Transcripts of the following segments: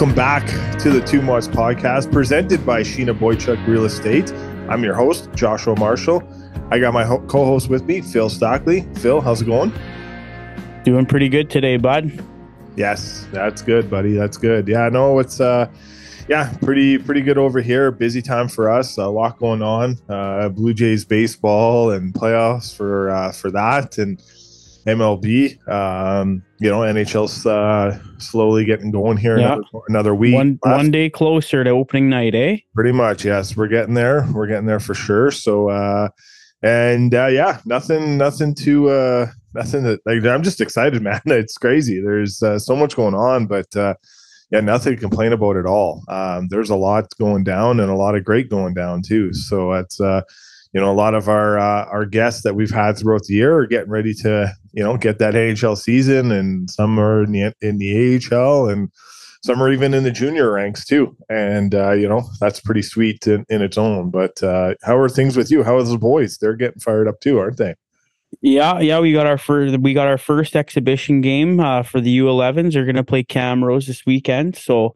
Welcome back to the Two Mods podcast presented by Sheena Boychuk Real Estate. I'm your host, Joshua Marshall. I got my ho- co host with me, Phil Stockley. Phil, how's it going? Doing pretty good today, bud. Yes, that's good, buddy. That's good. Yeah, no, it's uh yeah, pretty pretty good over here. Busy time for us. A lot going on. Uh Blue Jays baseball and playoffs for uh for that and MLB. Um, you know, NHL's uh, slowly getting going here. Yeah. Another, another week. One one day closer to opening night, eh? Pretty much, yes. We're getting there. We're getting there for sure. So, uh, and uh, yeah, nothing, nothing to, uh, nothing that like. I'm just excited, man. It's crazy. There's uh, so much going on, but uh, yeah, nothing to complain about at all. Um, there's a lot going down and a lot of great going down too. So it's, uh, you know, a lot of our uh, our guests that we've had throughout the year are getting ready to, you know, get that AHL season, and some are in the in the AHL, and some are even in the junior ranks too. And uh, you know, that's pretty sweet in, in its own. But uh, how are things with you? How are the boys? They're getting fired up too, aren't they? Yeah, yeah. We got our first we got our first exhibition game uh, for the U11s. They're gonna play Camrose this weekend, so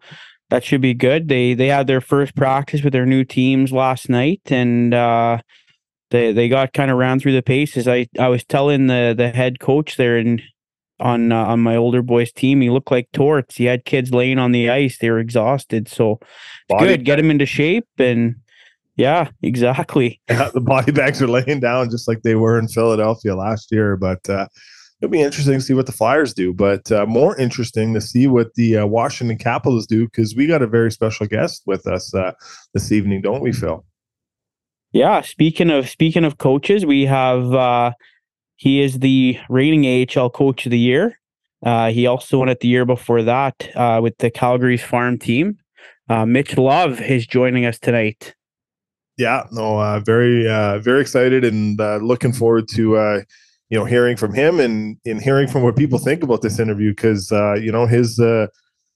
that should be good. They they had their first practice with their new teams last night, and uh, they they got kind of ran through the paces. I I was telling the the head coach there in on uh, on my older boys team, he looked like torts. He had kids laying on the ice; they were exhausted. So Body good, get them into shape, and yeah, exactly. Yeah, the body bags are laying down just like they were in Philadelphia last year. But uh, it'll be interesting to see what the Flyers do. But uh, more interesting to see what the uh, Washington Capitals do because we got a very special guest with us uh, this evening, don't we, Phil? Yeah, speaking of speaking of coaches, we have uh he is the reigning AHL coach of the year. Uh he also won it the year before that uh with the Calgary's farm team. Uh Mitch Love is joining us tonight. Yeah, no, uh, very, uh, very excited and uh, looking forward to uh, you know hearing from him and and hearing from what people think about this interview because uh, you know his uh,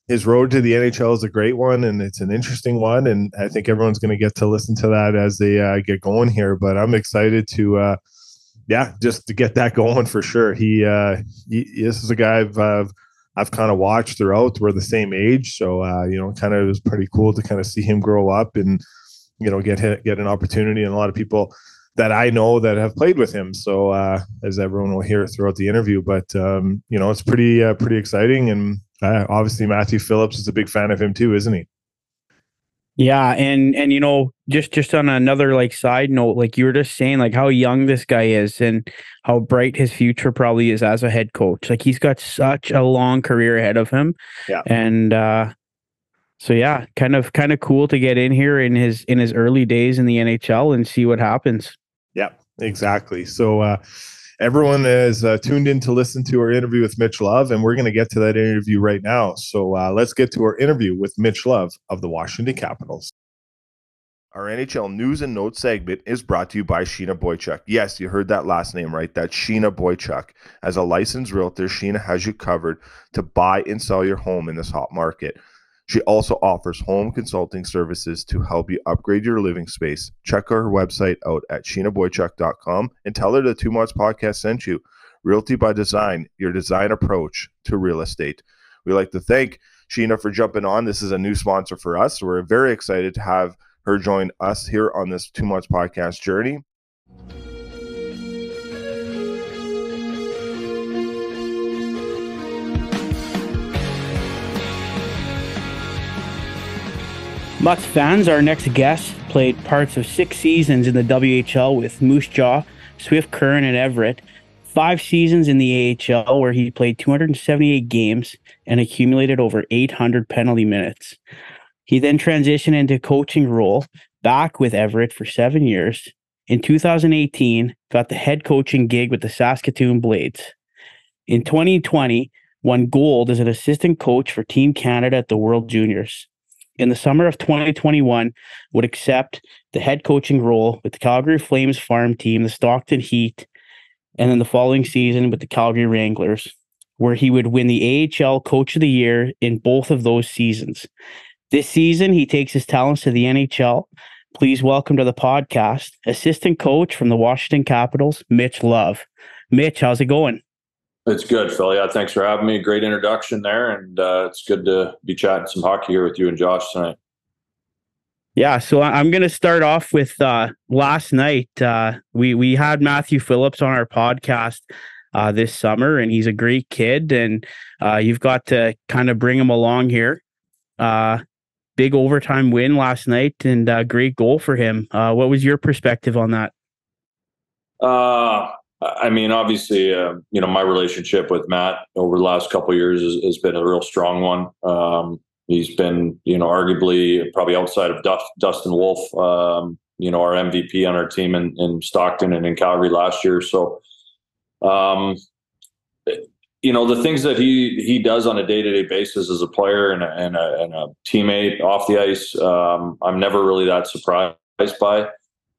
his road to the NHL is a great one and it's an interesting one and I think everyone's going to get to listen to that as they uh, get going here. But I'm excited to uh, yeah, just to get that going for sure. He, uh, he this is a guy I've uh, I've kind of watched throughout. We're the same age, so uh, you know, kind of it was pretty cool to kind of see him grow up and you know get hit, get an opportunity. And a lot of people that I know that have played with him. So uh, as everyone will hear throughout the interview, but um, you know, it's pretty uh, pretty exciting. And uh, obviously, Matthew Phillips is a big fan of him too, isn't he? Yeah, and and you know, just just on another like side note, like you were just saying like how young this guy is and how bright his future probably is as a head coach. Like he's got such a long career ahead of him. Yeah. And uh so yeah, kind of kind of cool to get in here in his in his early days in the NHL and see what happens. Exactly. So uh, everyone is uh, tuned in to listen to our interview with Mitch Love, and we're going to get to that interview right now. So uh, let's get to our interview with Mitch Love of the Washington Capitals. Our NHL news and notes segment is brought to you by Sheena Boychuk. Yes, you heard that last name right. That's Sheena Boychuk. As a licensed realtor, Sheena has you covered to buy and sell your home in this hot market. She also offers home consulting services to help you upgrade your living space. Check her website out at sheenaboychuk.com and tell her the Two Mods podcast sent you. Realty by Design, your design approach to real estate. We'd like to thank Sheena for jumping on. This is a new sponsor for us. We're very excited to have her join us here on this Two Mods podcast journey. Mutts fans, our next guest played parts of six seasons in the WHL with Moose Jaw, Swift Current, and Everett. Five seasons in the AHL where he played 278 games and accumulated over 800 penalty minutes. He then transitioned into coaching role back with Everett for seven years. In 2018, got the head coaching gig with the Saskatoon Blades. In 2020, won gold as an assistant coach for Team Canada at the World Juniors in the summer of 2021 would accept the head coaching role with the Calgary Flames farm team, the Stockton Heat, and then the following season with the Calgary Wranglers, where he would win the AHL Coach of the Year in both of those seasons. This season, he takes his talents to the NHL. Please welcome to the podcast, assistant coach from the Washington Capitals, Mitch Love. Mitch, how's it going? It's good, Phil. Yeah, thanks for having me. Great introduction there, and uh, it's good to be chatting some hockey here with you and Josh tonight. Yeah, so I'm going to start off with uh, last night. Uh, we we had Matthew Phillips on our podcast uh, this summer, and he's a great kid, and uh, you've got to kind of bring him along here. Uh, big overtime win last night, and uh, great goal for him. what was your perspective on that? Uh, I mean, obviously, uh, you know, my relationship with Matt over the last couple years has, has, been a real strong one. Um, he's been, you know, arguably probably outside of Dustin Wolf, um, you know, our MVP on our team in, in, Stockton and in Calgary last year. So, um, you know, the things that he he does on a day to day basis as a player and a, and a, and a teammate off the ice, um, I'm never really that surprised by.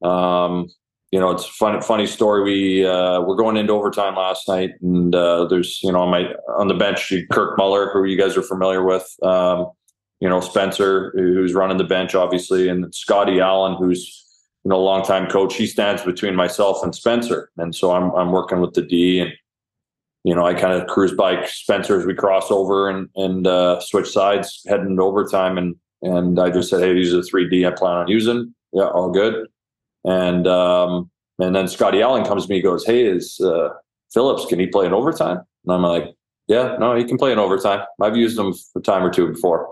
Um, you know, it's funny, funny story. We uh, we're going into overtime last night, and uh, there's you know on my on the bench Kirk Muller, who you guys are familiar with. Um, you know Spencer, who's running the bench, obviously, and Scotty Allen, who's you know a longtime coach. He stands between myself and Spencer, and so I'm I'm working with the D, and you know I kind of cruise by Spencer as we cross over and and uh, switch sides heading into overtime, and and I just said, hey, these are the three D I plan on using. Yeah, all good. And um, and then Scotty Allen comes to me, goes, "Hey, is uh, Phillips? Can he play in overtime?" And I'm like, "Yeah, no, he can play in overtime. I've used him a time or two before."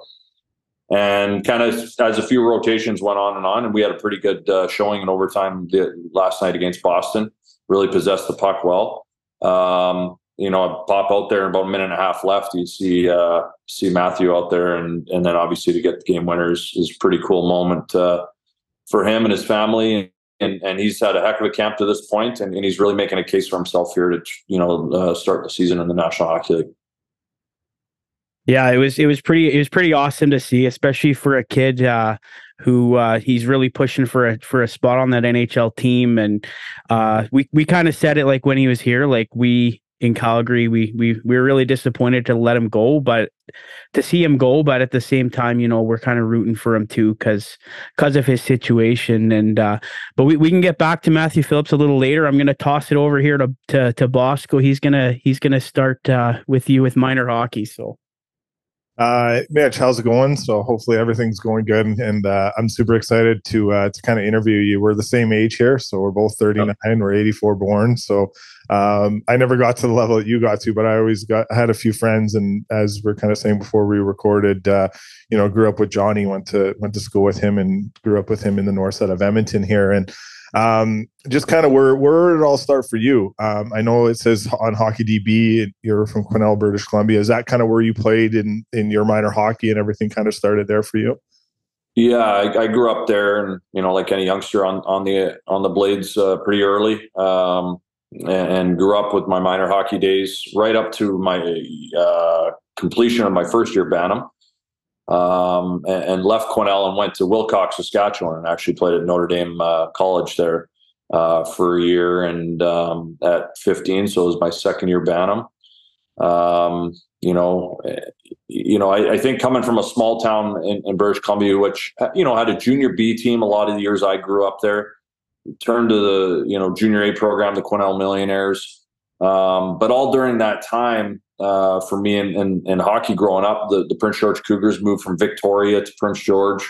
And kind of as a few rotations went on and on, and we had a pretty good uh, showing in overtime the, last night against Boston. Really possessed the puck well. Um, you know, pop out there and about a minute and a half left. You see uh, see Matthew out there, and and then obviously to get the game winners is a pretty cool moment uh, for him and his family and, and he's had a heck of a camp to this point, and, and he's really making a case for himself here to you know uh, start the season in the National Hockey League. Yeah, it was it was pretty it was pretty awesome to see, especially for a kid uh, who uh, he's really pushing for a for a spot on that NHL team. And uh, we we kind of said it like when he was here, like we in Calgary. We we we were really disappointed to let him go, but to see him go, but at the same time, you know, we're kind of rooting for him too because because of his situation. And uh, but we, we can get back to Matthew Phillips a little later. I'm gonna toss it over here to to, to Bosco. He's gonna he's gonna start uh, with you with minor hockey. So uh, Mitch, how's it going? So hopefully everything's going good, and, and uh, I'm super excited to uh, to kind of interview you. We're the same age here, so we're both 39. Yep. We're 84 born. So um, I never got to the level that you got to, but I always got had a few friends, and as we're kind of saying before we recorded, uh, you know, grew up with Johnny, went to went to school with him, and grew up with him in the north side of Edmonton here, and um, just kind of where where did it all start for you? Um, I know it says on Hockey DB you're from Quesnel, British Columbia. Is that kind of where you played in in your minor hockey and everything kind of started there for you? Yeah, I, I grew up there, and you know, like any youngster on on the on the blades uh, pretty early, um, and, grew up with my minor hockey days right up to my uh, completion of my first year Bantam um, and, and, left Quesnel and went to Wilcox, Saskatchewan, and actually played at Notre Dame uh, College there uh, for a year. And um, at 15, so it was my second year Bantam. Um, you know, you know, I, I, think coming from a small town in, in, British Columbia, which you know had a junior B team a lot of the years I grew up there, turned to the you know junior A program, the Quesnel Millionaires. Um, but all during that time, uh, for me in, in, in, hockey growing up. The, the Prince George Cougars moved from Victoria to Prince George.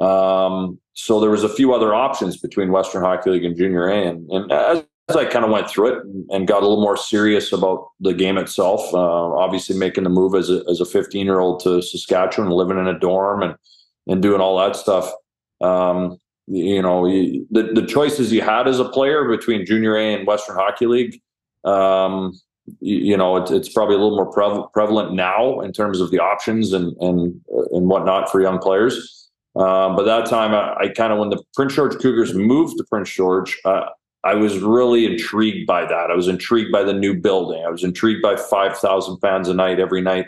Um, so there was a few other options between Western Hockey League and Junior A. And, and as, as, I kind of went through it and, and, got a little more serious about the game itself, uh, obviously making the move as a, as a 15 year old to Saskatchewan, living in a dorm and, and doing all that stuff. Um, you know, the, the choices you had as a player between Junior A and Western Hockey League, um, you know, it's, it's probably a little more prevalent now in terms of the options and and and whatnot for young players. Uh, but that time, I, I kind of when the Prince George Cougars moved to Prince George, uh, I was really intrigued by that. I was intrigued by the new building. I was intrigued by five thousand fans a night every night,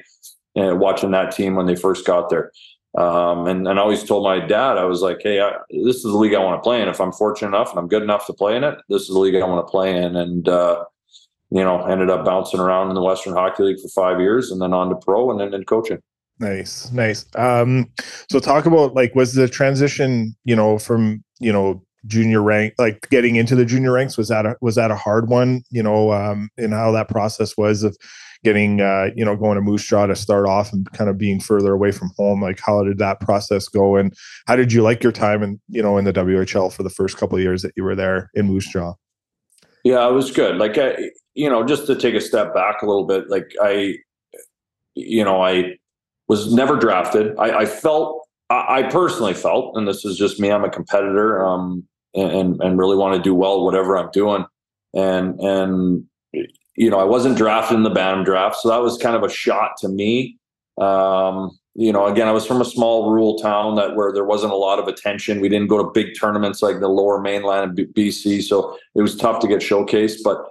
uh, watching that team when they first got there. Um, and, and I always told my dad, I was like, hey, I, this is the league I want to play in. If I'm fortunate enough and I'm good enough to play in it, this is the league I want to play in. And uh, you know, ended up bouncing around in the Western Hockey League for five years and then on to pro and then in coaching. Nice, nice. Um, so talk about like was the transition, you know, from you know junior rank, like getting into the junior ranks, was that a, was that a hard one? You know, um, and how that process was of getting, uh, you know, going to Moose Jaw to start off and kind of being further away from home. Like, how did that process go, and how did you like your time in, you know, in the WHL for the first couple of years that you were there in Moose Jaw? Yeah, it was good. Like, I, you know, just to take a step back a little bit, like I, you know, I was never drafted. I, I felt, I, I, personally felt, and this is just me. I'm a competitor, um, and and really want to do well whatever I'm doing, and and you know, I wasn't drafted in the Bantam draft, so that was kind of a shot to me. Um, you know, again, I was from a small rural town that where there wasn't a lot of attention. We didn't go to big tournaments like the Lower Mainland of BC, so it was tough to get showcased. But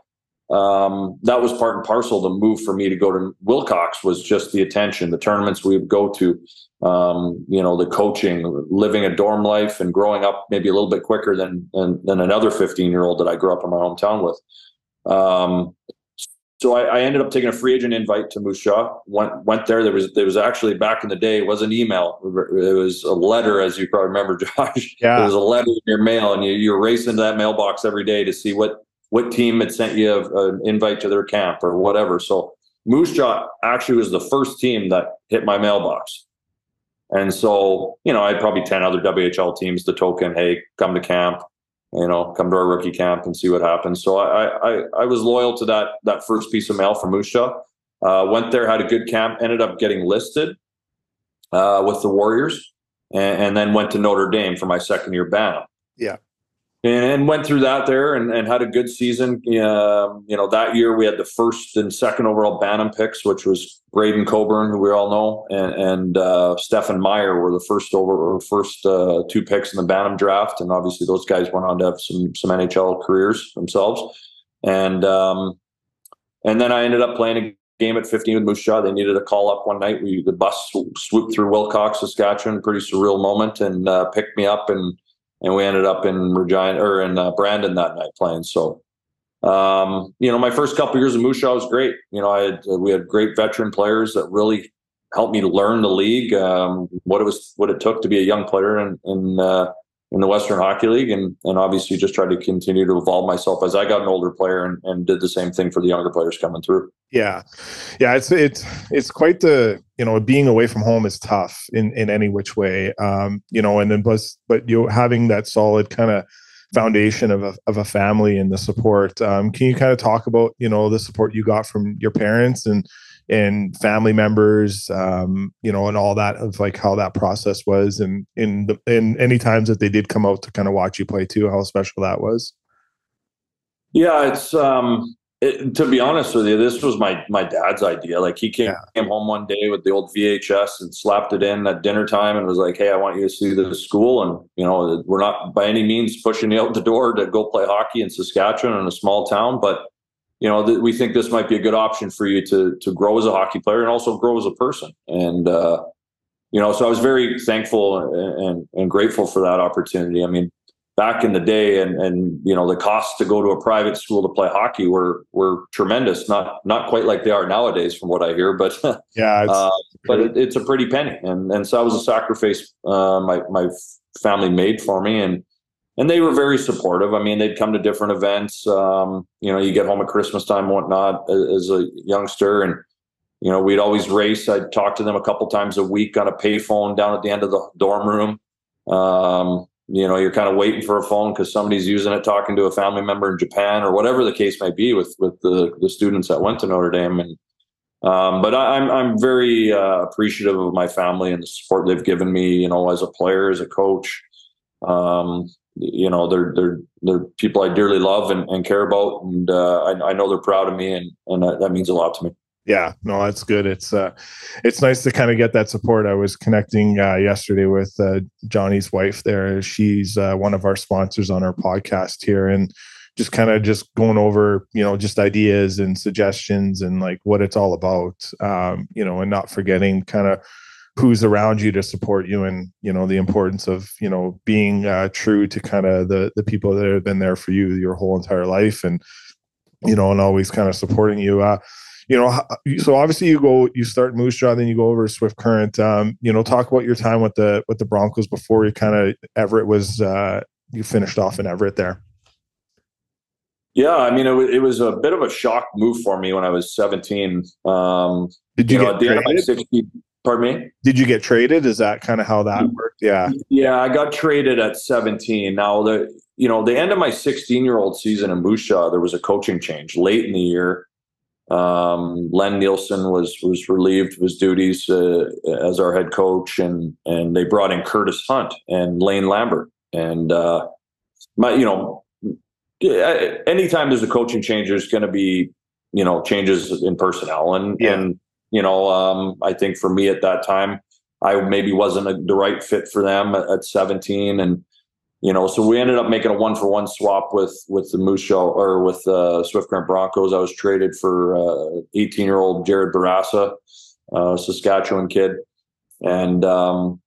um, that was part and parcel. The move for me to go to Wilcox was just the attention, the tournaments we would go to, um, you know, the coaching, living a dorm life, and growing up maybe a little bit quicker than than, than another 15 year old that I grew up in my hometown with. Um, so I, I, ended up taking a free agent invite to Moose Jaw. Went went there. There was there was actually back in the day it was an email. It was a letter, as you probably remember, Josh. Yeah. It was a letter in your mail, and you you were racing to that mailbox every day to see what what team had sent you an invite to their camp or whatever. So Moose Jaw actually was the first team that hit my mailbox. And so, you know, I had probably 10 other WHL teams to token, hey, come to camp you know, come to our rookie camp and see what happens. So I I, I was loyal to that that first piece of mail from Jaw. Uh, went there, had a good camp, ended up getting listed uh, with the Warriors, and, and, then went to Notre Dame for my second year Bantam. Yeah and went through that there and, and had a good season. Um, you know, that year we had the first and second overall Bantam picks, which was Braydon Coburn, who we all know, and, and uh, Stefan Meyer were the first over first uh, two picks in the Bantam draft, and obviously those guys went on to have some some NHL careers themselves. And um, and then I ended up playing a game at 15 with Moose Jaw. They needed a call up one night. We the bus swooped through Wilcox, Saskatchewan, pretty surreal moment, and uh, picked me up and and we ended up in Regina or in uh, Brandon that night playing. So, um, you know, my first couple years of Moose Jaw was great. You know, I had, we had great veteran players that really helped me learn the league, um, what it was, what it took to be a young player in, uh, in the Western Hockey League, and and obviously just tried to continue to evolve myself as I got an older player, and, and did the same thing for the younger players coming through. Yeah, yeah, it's it's it's quite the you know being away from home is tough in in any which way. Um, you know, and then plus, but you having that solid kind of foundation of a of a family and the support. Um, can you kind of talk about you know the support you got from your parents and and family members, um, you know, and all that of like how that process was, and in the in any times that they did come out to kind of watch you play too, how special that was. Yeah, it's um it, to be honest with you, this was my my dad's idea. Like he came, yeah. came home one day with the old VHS and slapped it in at dinner time and was like, "Hey, I want you to see the school." And you know, we're not by any means pushing you out the door to go play hockey in Saskatchewan in a small town, but you know, th- we think this might be a good option for you to to grow as a hockey player and also grow as a person. And uh, you know, so I was very thankful and, and, and grateful for that opportunity. I mean, back in the day and and you know the costs to go to a private school to play hockey were were tremendous not not quite like they are nowadays from what i hear but yeah uh, but it, it's a pretty penny and and so that was a sacrifice uh, my my family made for me and and they were very supportive. I mean they'd come to different events um, you know you get home at christmas time whatnot as a youngster and you know we'd always race. I'd talk to them a couple times a week on a payphone down at the end of the dorm room. Um, you know you're kind of waiting for a phone because somebody's using it talking to a family member in japan or whatever the case may be with with the, the students that went to notre dame. And um, but I, am I'm, I'm very uh, appreciative of my family and the support they've given me you know as a player as a coach. Um, you know they're they're they're people i dearly love and, and care about and uh, I, I know they're proud of me and and that, that means a lot to me. Yeah no that's good. It's uh it's nice to kind of get that support. I was connecting uh yesterday with uh johnny's wife there. She's uh, one of our sponsors on our podcast here and just kind of just going over you know just ideas and suggestions and like what it's all about um you know and not forgetting kind of who's around you to support you and you know the importance of you know being uh, true to kind of the the people that have been there for you your whole entire life and you know and always kind of supporting you. Uh you know so obviously you go you start moose jaw then you go over swift current. Um you know talk about your time with the with the broncos before you kind of everett was uh you finished off in everett there. Yeah, I mean, it, w- it, was a bit of a shock move for me when I was 17. Um, Did you, you know, get at the end of my 16, pardon me? Did you get traded? Is that kind of how that worked? Yeah. Yeah, I got traded at 17. Now the you know the end of my 16 year old season in Jaw, there was a coaching change late in the year. Um, Len Nielsen was was relieved of his duties uh, as our head coach, and and they brought in Curtis Hunt and Lane Lambert. And uh, my you know, anytime there's a coaching change, there's going to be you know changes in personnel, and Yeah. and you know um, I think for me at that time. I maybe wasn't a, the right fit for them at, at 17, and you know, so we ended up making a one for one swap with with the Moose Jaw or with uh, Swift Current Broncos. I was traded for 18 year old Jared Barassa, uh, Saskatchewan kid, and um,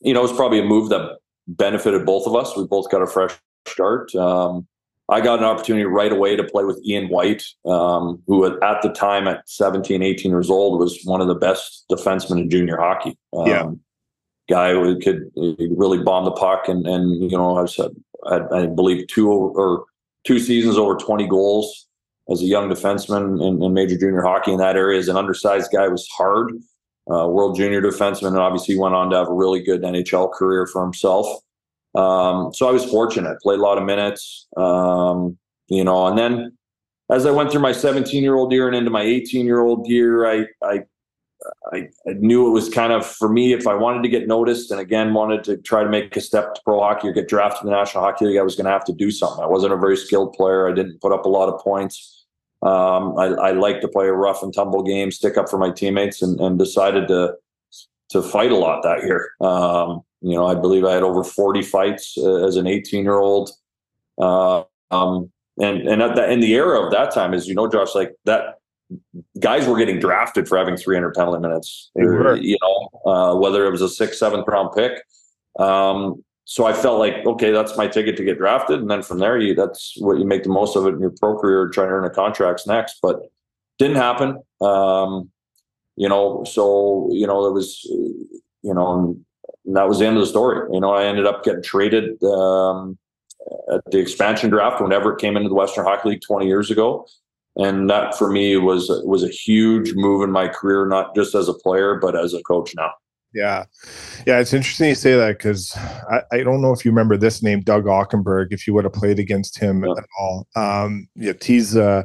you know, it was probably a move that benefited both of us. We both got a fresh start. Um, I got an opportunity right away to play with Ian White, um, who at, the time at 17, 18 years old was one of the best defensemen in junior hockey. Um, Yeah. Guy who could really bomb the puck and, and you know, I've said, I, I believe two or two seasons over 20 goals as a young defenseman in, in major junior hockey in that area as an undersized guy was hard. Uh, world junior defenseman, and obviously went on to have a really good NHL career for himself. Um, so I was fortunate, played a lot of minutes, um, you know, and then as I went through my 17 year old year and into my 18 year old year, I, I, I, I knew it was kind of for me, if I wanted to get noticed and again, wanted to try to make a step to pro hockey or get drafted in the National Hockey League, I was going to have to do something. I wasn't a very skilled player. I didn't put up a lot of points. Um, I, I like to play a rough and tumble game, stick up for my teammates and, and decided to, to fight a lot that year. Um, you know, I believe I had over 40 fights uh, as an 18 year old. Uh, um, and and at the, in the era of that time, as you know, Josh, like that, guys were getting drafted for having 300 penalty minutes. They were. You know, uh, whether it was a sixth, seventh round pick. Um, so I felt like, okay, that's my ticket to get drafted, and then from there, you that's what you make the most of it in your pro career, trying to earn a contracts next. But didn't happen. Um, you know, so you know, it was, you know, and that was the end of the story. You know, I ended up getting traded um, at the expansion draft whenever it came into the Western Hockey League 20 years ago, and that for me was was a huge move in my career, not just as a player but as a coach now. Yeah. Yeah. It's interesting you say that because I, I don't know if you remember this name, Doug Ockenberg, if you would have played against him Yeah. at all. Um, yeah, he's uh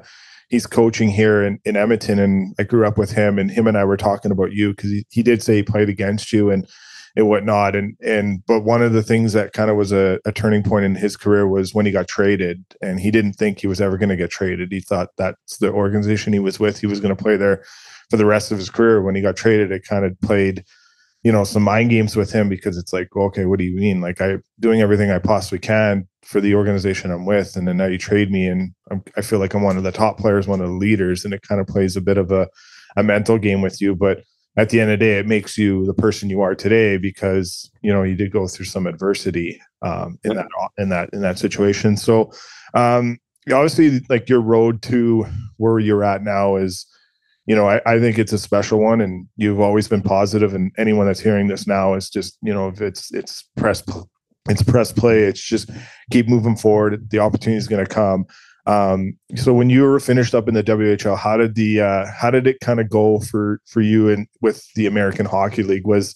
he's coaching here in, in Edmonton and I grew up with him and him and I were talking about you because he, he did say he played against you and and whatnot. And and but one of the things that kind of was a, a turning point in his career was when he got traded and he didn't think he was ever going to get traded. He thought that's the organization he was with. He was going to play there for the rest of his career. When he got traded, it kind of played you know some mind games with him because it's like okay what do you mean like i doing everything i possibly can for the organization i'm with and then now you trade me and I'm, i feel like i'm one of the top players one of the leaders and it kind of plays a bit of a, a mental game with you but at the end of the day it makes you the person you are today because you know you did go through some adversity um, in that in that in that situation so um, obviously like your road to where you're at now is you know, I, I think it's a special one, and you've always been positive. And anyone that's hearing this now is just, you know, if it's it's press, it's press play. It's just keep moving forward. The opportunity is going to come. Um, so when you were finished up in the WHL, how did the uh, how did it kind of go for for you and with the American Hockey League? Was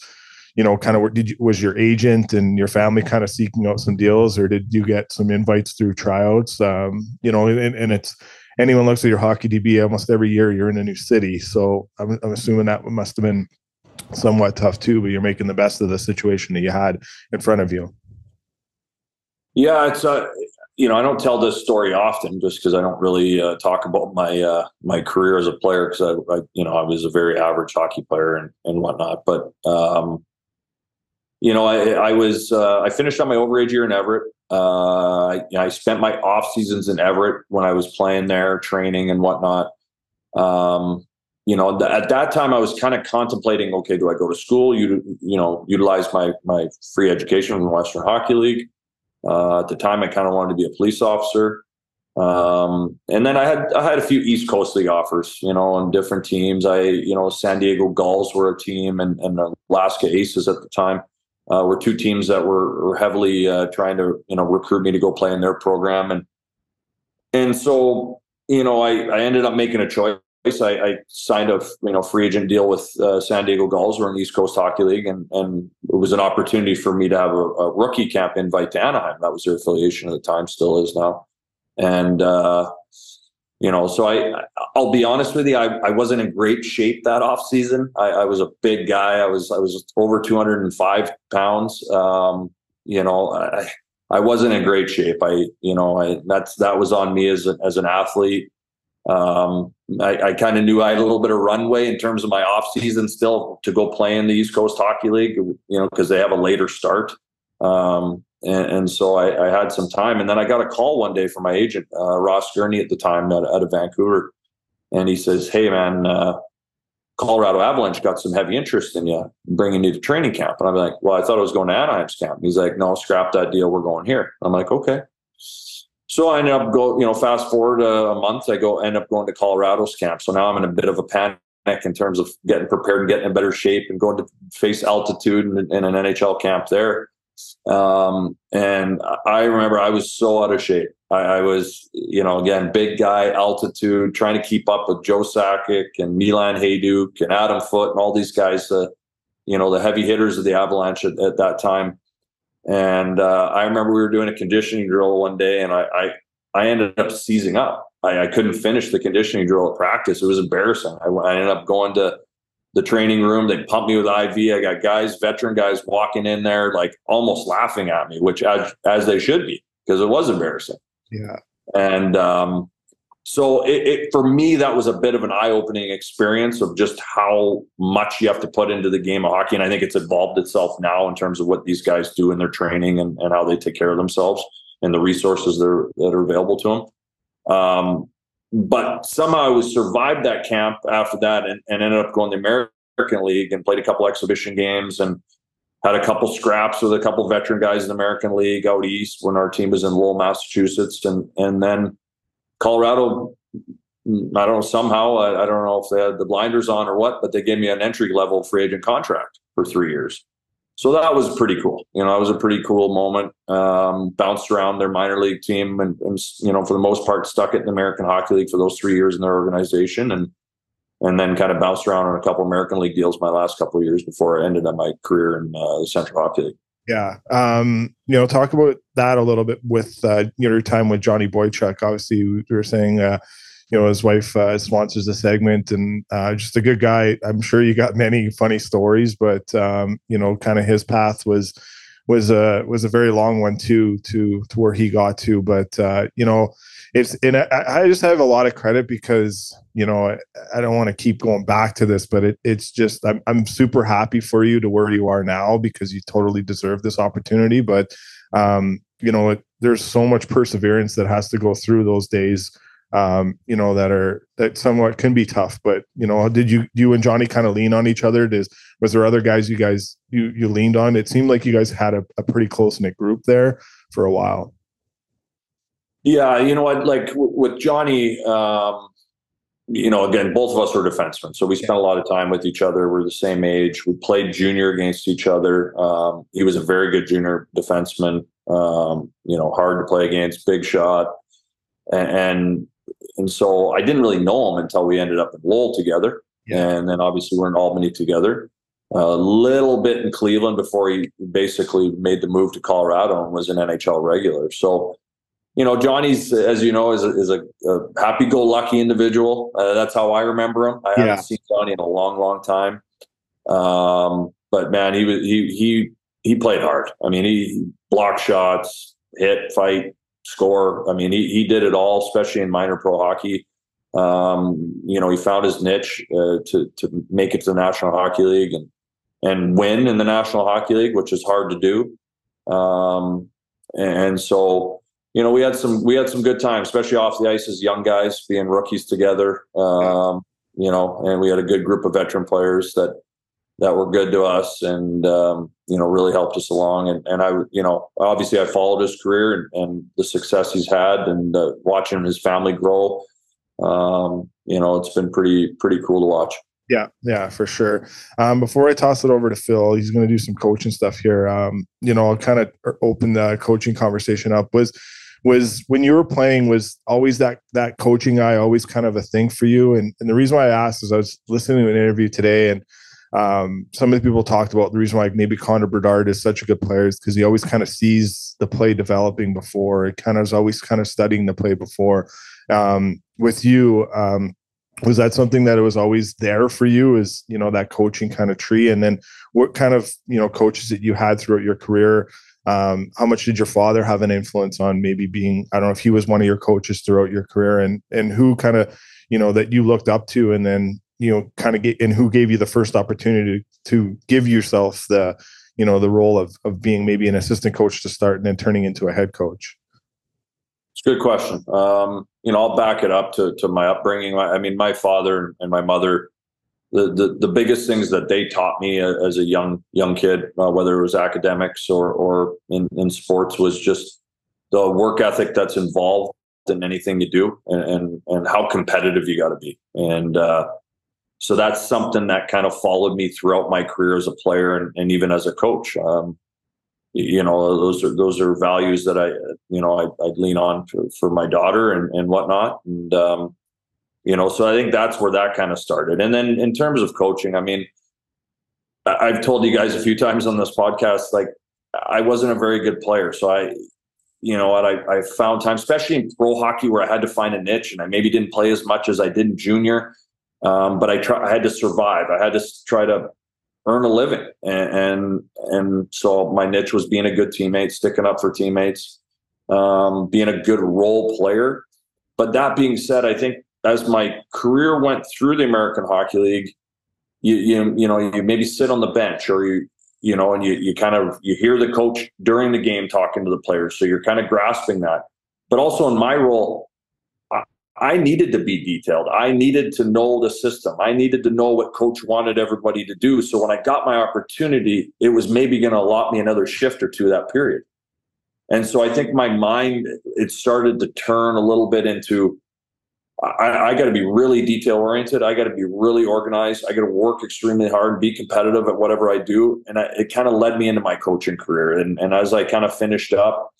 you know, kind of did you, was your agent and your family kind of seeking out some deals, or did you get some invites through tryouts? Um, you know, and, and it's anyone looks at your hockey DB almost every year you're in a new city. So I'm, I'm assuming that must have been somewhat tough too, but you're making the best of the situation that you had in front of you. Yeah, it's uh, you know I don't tell this story often just because I don't really uh, talk about my uh, my career as a player because I, I you know I was a very average hockey player and and whatnot, but um, you know I I was uh, I finished on my overage year in Everett. Uh, I, I spent my off seasons in Everett when I was playing there, training and whatnot. Um, you know, th- at that time, I was kind of contemplating: okay, do I go to school? You you know, utilize my my free education from the Western Hockey League. Uh, at the time, I kind of wanted to be a police officer. Um, and then I had I had a few East Coast League offers, you know, on different teams. I, you know, San Diego Gulls were a team, and, and Alaska Aces at the time. uh, were two teams that were, were heavily uh, trying to you know recruit me to go play in their program, and and so you know I, I ended up making a choice. I, I signed a you know free agent deal with uh, San Diego Gulls, in the East Coast Hockey League, and and it was an opportunity for me to have a, a rookie camp invite to Anaheim. That was their affiliation at the time, still is now, and uh, you know, so I, I'll be honest with you, I, I wasn't in great shape that off season. I, I was a big guy. I was, I was over 205 pounds. Um, you know, I, I wasn't in great shape. I, you know, I, that's, that was on me as a, as an athlete. Um, I, I kind of knew I had a little bit of runway in terms of my off season still to go play in the East Coast Hockey League, you know, because they have a later start. Um, and, and so I, I, had some time. And then I got a call one day from my agent, uh, Ross Gurney at the time out, out, of Vancouver. And he says, Hey, man, uh, Colorado Avalanche got some heavy interest in you, bringing you to training camp. And I'm like, Well, I thought I was going to Anaheim's camp. He's like, No, scrap that deal. We're going here. I'm like, Okay. So I ended up go, you know, fast forward a, month, I go end up going to Colorado's camp. So now I'm in a bit of a panic in terms of getting prepared and getting in better shape and going to face altitude in, in an NHL camp there. Um, and I remember I was so out of shape. I, I, was, you know, again, big guy, altitude, trying to keep up with Joe Sakic and Milan Hejduk and Adam Foote and all these guys, uh, you know, the heavy hitters of the Avalanche at, at that time. And uh, I remember we were doing a conditioning drill one day, and I I, I ended up seizing up. I, I, couldn't finish the conditioning drill at practice. It was embarrassing. I, I ended up going to the training room. They pumped me with IV. I got guys, veteran guys, walking in there like almost laughing at me, which as as they should be because it was embarrassing. Yeah. And um, so it, it, for me that was a bit of an eye-opening experience of just how much you have to put into the game of hockey. And i think it's evolved itself now in terms of what these guys do in their training and, and how they take care of themselves and the resources that are, that are available to them um, but somehow I was survived that camp after that and, and ended up going to the American League and played a couple exhibition games and had a couple scraps with a couple veteran guys in the American League out east when our team was in Lowell, Massachusetts, and and then Colorado. I don't know somehow I, I don't know if they had the blinders on or what, but they gave me an entry level free agent contract for three years so that was pretty cool. You know, that was a pretty cool moment. Um, bounced around their minor league team, and, and, you know, for the most part, stuck it in the American Hockey League for those three years in their organization, and and then kind of bounced around on a couple American League deals my last couple years before I ended up my career in uh, the Central Hockey League. Yeah, um, you know, talk about that a little bit with uh, your time with Johnny Boychuk. Obviously, we were saying. Uh, you know his wife uh, sponsors the segment and uh, just a good guy i'm sure you got many funny stories but um, you know kind of his path was was a was a very long one too to to where he got to but uh, you know it's and I, I, just have a lot of credit because you know I, I don't want to keep going back to this but it, it's just I'm, I'm super happy for you to where you are now because you totally deserve this opportunity but um, you know it, there's so much perseverance that has to go through those days um, you know, that are that somewhat can be tough. But you know, did you you and Johnny kind of lean on each other? Does was there other guys you guys you you leaned on? It seemed like you guys had a, a pretty close knit group there for a while. Yeah, you know what? Like with Johnny, um, you know, again, both of us were defensemen, so we spent a lot of time with each other. We're the same age. We played junior against each other. Um, he was a very good junior defenseman. Um, you know, hard to play against, big shot, and, and and so I didn't really know him until we ended up in Lowell together, yeah. and then obviously we're in Albany together. A little bit in Cleveland before he basically made the move to Colorado and was an NHL regular. So, you know, Johnny's, as you know, is a, is a, a happy-go-lucky individual. Uh, that's how I remember him. I yeah. haven't seen Johnny in a long, long time. Um, but man, he was he he he played hard. I mean, he blocked shots, hit, fight, score. I mean, he, he did it all, especially in minor pro hockey. Um, you know, he found his niche uh, to to make it to the National Hockey League and and win in the National Hockey League, which is hard to do. Um, and so, you know, we had some we had some good times, especially off the ice as young guys being rookies together. Um, you know, and we had a good group of veteran players that that were good to us and um, you know really helped us along and, and i you know obviously i followed his career and, and the success he's had and uh, watching his family grow um, you know it's been pretty pretty cool to watch Yeah, yeah, for sure. Um, before I toss it over to Phil, he's going to do some coaching stuff here. Um, you know, I'll kind of open the coaching conversation up. Was was when you were playing was always that that coaching eye always kind of a thing for you? And and the reason why I asked is I was listening to an interview today and um, some of the people talked about the reason why maybe Connor Bedard is such a good player is because he always kind of sees the play developing before. It kind of is always kind of studying the play before. Um, with you, um, was that something that it was always there for you? Is you know that coaching kind of tree, and then what kind of you know coaches that you had throughout your career? Um, how much did your father have an influence on maybe being? I don't know if he was one of your coaches throughout your career, and and who kind of you know that you looked up to, and then you know kind of get and who gave you the first opportunity to give yourself the you know the role of of being maybe an assistant coach to start and then turning into a head coach it's a good question um, you know i'll back it up to to my upbringing i mean my father and my mother the, the, the biggest things that they taught me as a young young kid, uh, whether it was academics or or in, in sports, was just the work ethic that's involved in anything you do, and and, and how competitive you got to be. And uh, so that's something that kind of followed me throughout my career as a player and, and even as a coach. Um, you know, those are those are values that I, you know, I, would lean on for, for my daughter and, and whatnot. And um, you know, so I think that's where that kind of started. And then in terms of coaching, I mean, I've told you guys a few times on this podcast, like I wasn't a very good player, so I, you know what, I, I found time, especially in pro hockey, where I had to find a niche, and I maybe didn't play as much as I did in junior. Um, but I try. I had to survive. I had to try to earn a living, and, and and, so my niche was being a good teammate, sticking up for teammates, um, being a good role player. But that being said, I think as my career went through the American Hockey League, you you you know you maybe sit on the bench or you you know and you you kind of you hear the coach during the game talking to the players, so you're kind of grasping that. But also in my role, I needed to be detailed. I needed to know the system. I needed to know what coach wanted everybody to do. So when I got my opportunity, it was maybe going to allot me another shift or two that period. And so I think my mind it started to turn a little bit into I, I got to be really detail oriented. I got to be really organized. I got to work extremely hard, and be competitive at whatever I do. And I, it kind of led me into my coaching career. And, and as I kind of finished up,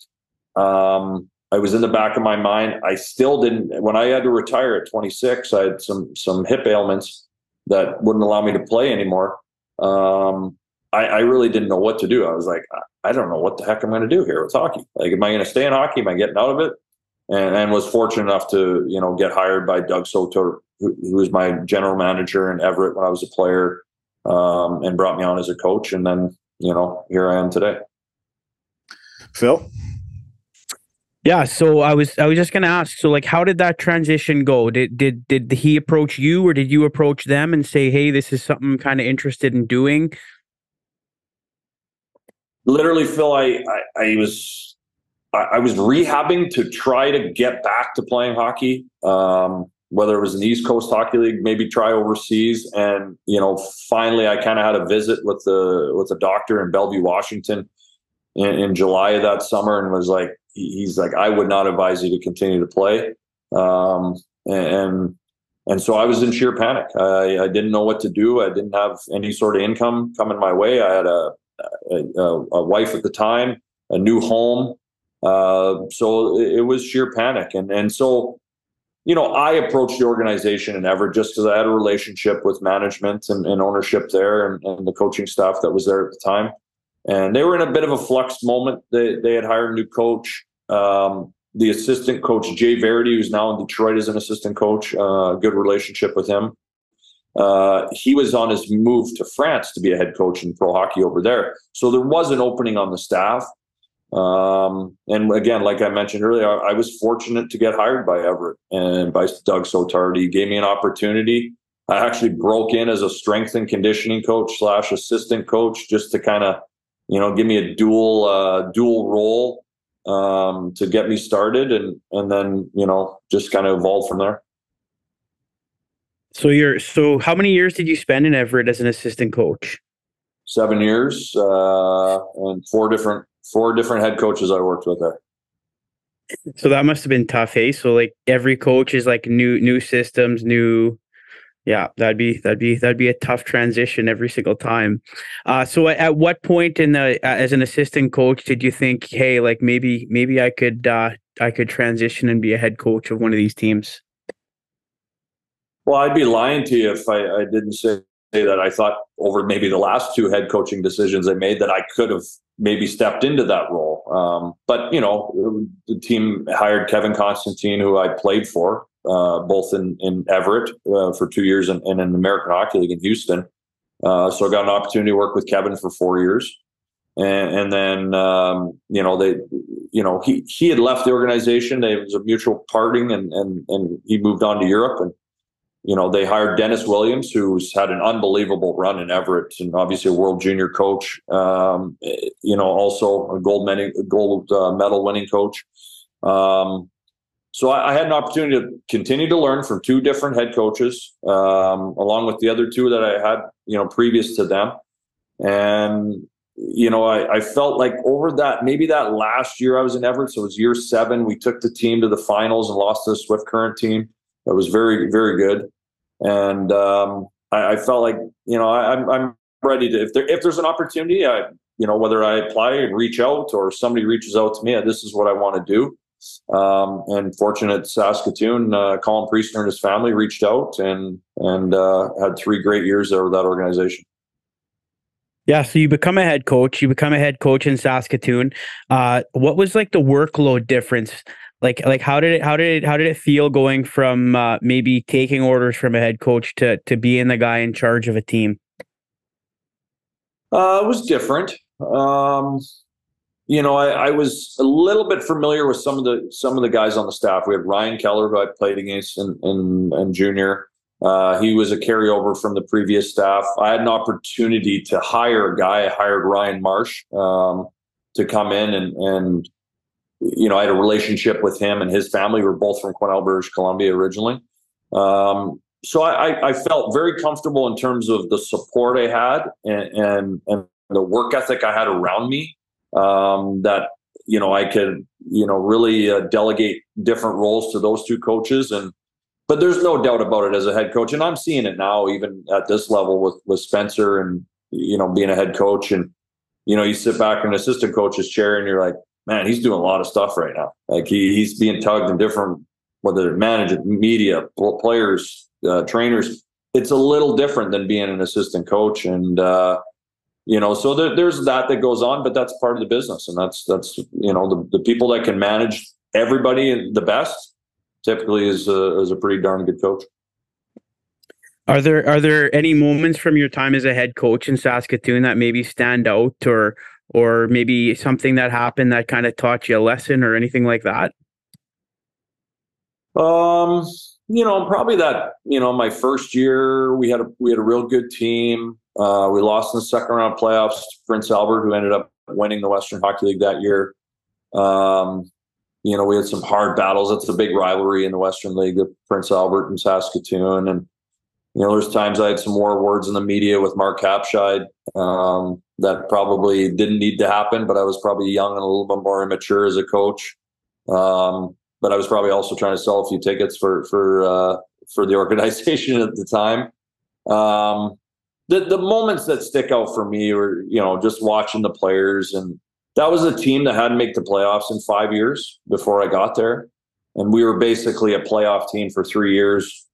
um, I was in the back of my mind. I still didn't. When I had to retire at 26, I had some some hip ailments that wouldn't allow me to play anymore. Um, I, I, really didn't know what to do. I was like, I don't know what the heck I'm going to do here with hockey. Like, am I going to stay in hockey? Am I getting out of it? And, and was fortunate enough to you know get hired by Doug Soetaert, who, who was my general manager in Everett when I was a player, um, and brought me on as a coach. And then you know here I am today. Phil. Yeah, so I was I was just gonna ask. So like, how did that transition go? Did did did he approach you, or did you approach them and say, "Hey, this is something I'm kind of interested in doing"? Literally, Phil, I I, I was I, was rehabbing to try to get back to playing hockey. Um, whether it was in the East Coast Hockey League, maybe try overseas, and you know, finally, I kind of had a visit with the with the doctor in Bellevue, Washington, in, in July of that summer, and was like he's like, I would not advise you to continue to play. Um, and and so I was in sheer panic. I, I didn't know what to do. I didn't have any sort of income coming my way. I had a a, a wife at the time, a new home. Uh, so it, was sheer panic. And and so, you know, I approached the organization in Everett just because I had a relationship with management and, and ownership there and, and the coaching staff that was there at the time and they were in a bit of a flux moment. They they had hired a new coach. Um, the assistant coach Jay Varady, who's now in Detroit as an assistant coach, uh, good relationship with him. Uh, he was on his move to France to be a head coach in pro hockey over there. So there was an opening on the staff. Um, and again, like I mentioned earlier, I, I, was fortunate to get hired by Everett and by Doug Soetaert. He gave me an opportunity. I actually broke in as a strength and conditioning coach slash assistant coach just to kind of you know, give me a dual uh, dual role um, to get me started, and and then you know just kind of evolve from there. So you're so how many years did you spend in Everett as an assistant coach? Seven years, uh, and four different four different head coaches I worked with there. So that must have been tough, hey? So like every coach is like new new systems, new Yeah, that'd be that'd be that'd be a tough transition every single time. Uh, so at, at what point in the uh, as an assistant coach did you think, hey, like maybe maybe I could uh, I could transition and be a head coach of one of these teams? Well, I'd be lying to you if I, I didn't say that I thought over maybe the last two head coaching decisions I made that I could have maybe stepped into that role. Um, but you know, the team hired Kevin Constantine, who I played for, uh, both in in Everett uh, for two years and, and in American Hockey League in Houston. Uh, so I got an opportunity to work with Kevin for four years, and, and then um, you know they, you know he he had left the organization. There was a mutual parting, and and and he moved on to Europe and you know, they hired Dennis Williams, who's had an unbelievable run in Everett and obviously a world junior coach. Um, you know, also a gold medal, gold uh, medal winning coach. Um, so I, I, had an opportunity to continue to learn from two different head coaches, um, along with the other two that I had, you know, previous to them. And you know, I, I, felt like over that maybe that last year I was in Everett, so it was year seven. We took the team to the finals and lost to the Swift Current team. That was very very good and um, I, I, felt like you know I, am I'm, I'm ready to if there if there's an opportunity, I you know whether I apply and reach out or somebody reaches out to me, this is what I want to do. Um, and fortunate Saskatoon, uh, Colin Priestner and his family reached out and and uh, had three great years there with that organization. Yeah, so you become a head coach. You become a head coach in Saskatoon. Uh, what was like the workload difference like like how did it how did it how did it feel going from uh, maybe taking orders from a head coach to to being the guy in charge of a team? Uh, it was different. Um, you know I, I, was a little bit familiar with some of the some of the guys on the staff. We had ryan keller who i played against in, in, in junior. Uh, he was a carryover from the previous staff. I had an opportunity to hire a guy. I hired ryan marsh um, to come in and and you know, I had a relationship with him and his family. We were both from Quesnel, British Columbia originally. Um, so I, I, felt very comfortable in terms of the support I had and, and, and the work ethic I had around me um, that, you know, I could, you know, really uh, delegate different roles to those two coaches. And, but there's no doubt about it as a head coach. And I'm seeing it now, even at this level with, with Spencer and, you know, being a head coach and, you know, you sit back in an assistant coach's chair and you're like, man, he's doing a lot of stuff right now. Like he, he's being tugged in different, whether management, media, players, uh, trainers. It's a little different than being an assistant coach, and uh, you know, so there, there's that that goes on, but that's part of the business, and that's that's you know the, the people that can manage everybody the best typically is a, is a pretty darn good coach. Are there are there any moments from your time as a head coach in Saskatoon that maybe stand out or or maybe something that happened that kind of taught you a lesson or anything like that? Um, you know, probably that. You know, my first year we had a we had a real good team. Uh, we lost in the second round playoffs to Prince Albert, who ended up winning the Western Hockey League that year. Um, you know, we had some hard battles. It's a big rivalry in the Western League of Prince Albert and Saskatoon, and you know, there's times I had some more words in the media with Marc Habscheid um, that probably didn't need to happen, but I was probably young and a little bit more immature as a coach. Um, but I was probably also trying to sell a few tickets for for uh, for the organization at the time. Um, the the moments that stick out for me were you know just watching the players and that was a team that hadn't made the playoffs in five years before I got there, and we were basically a playoff team for three years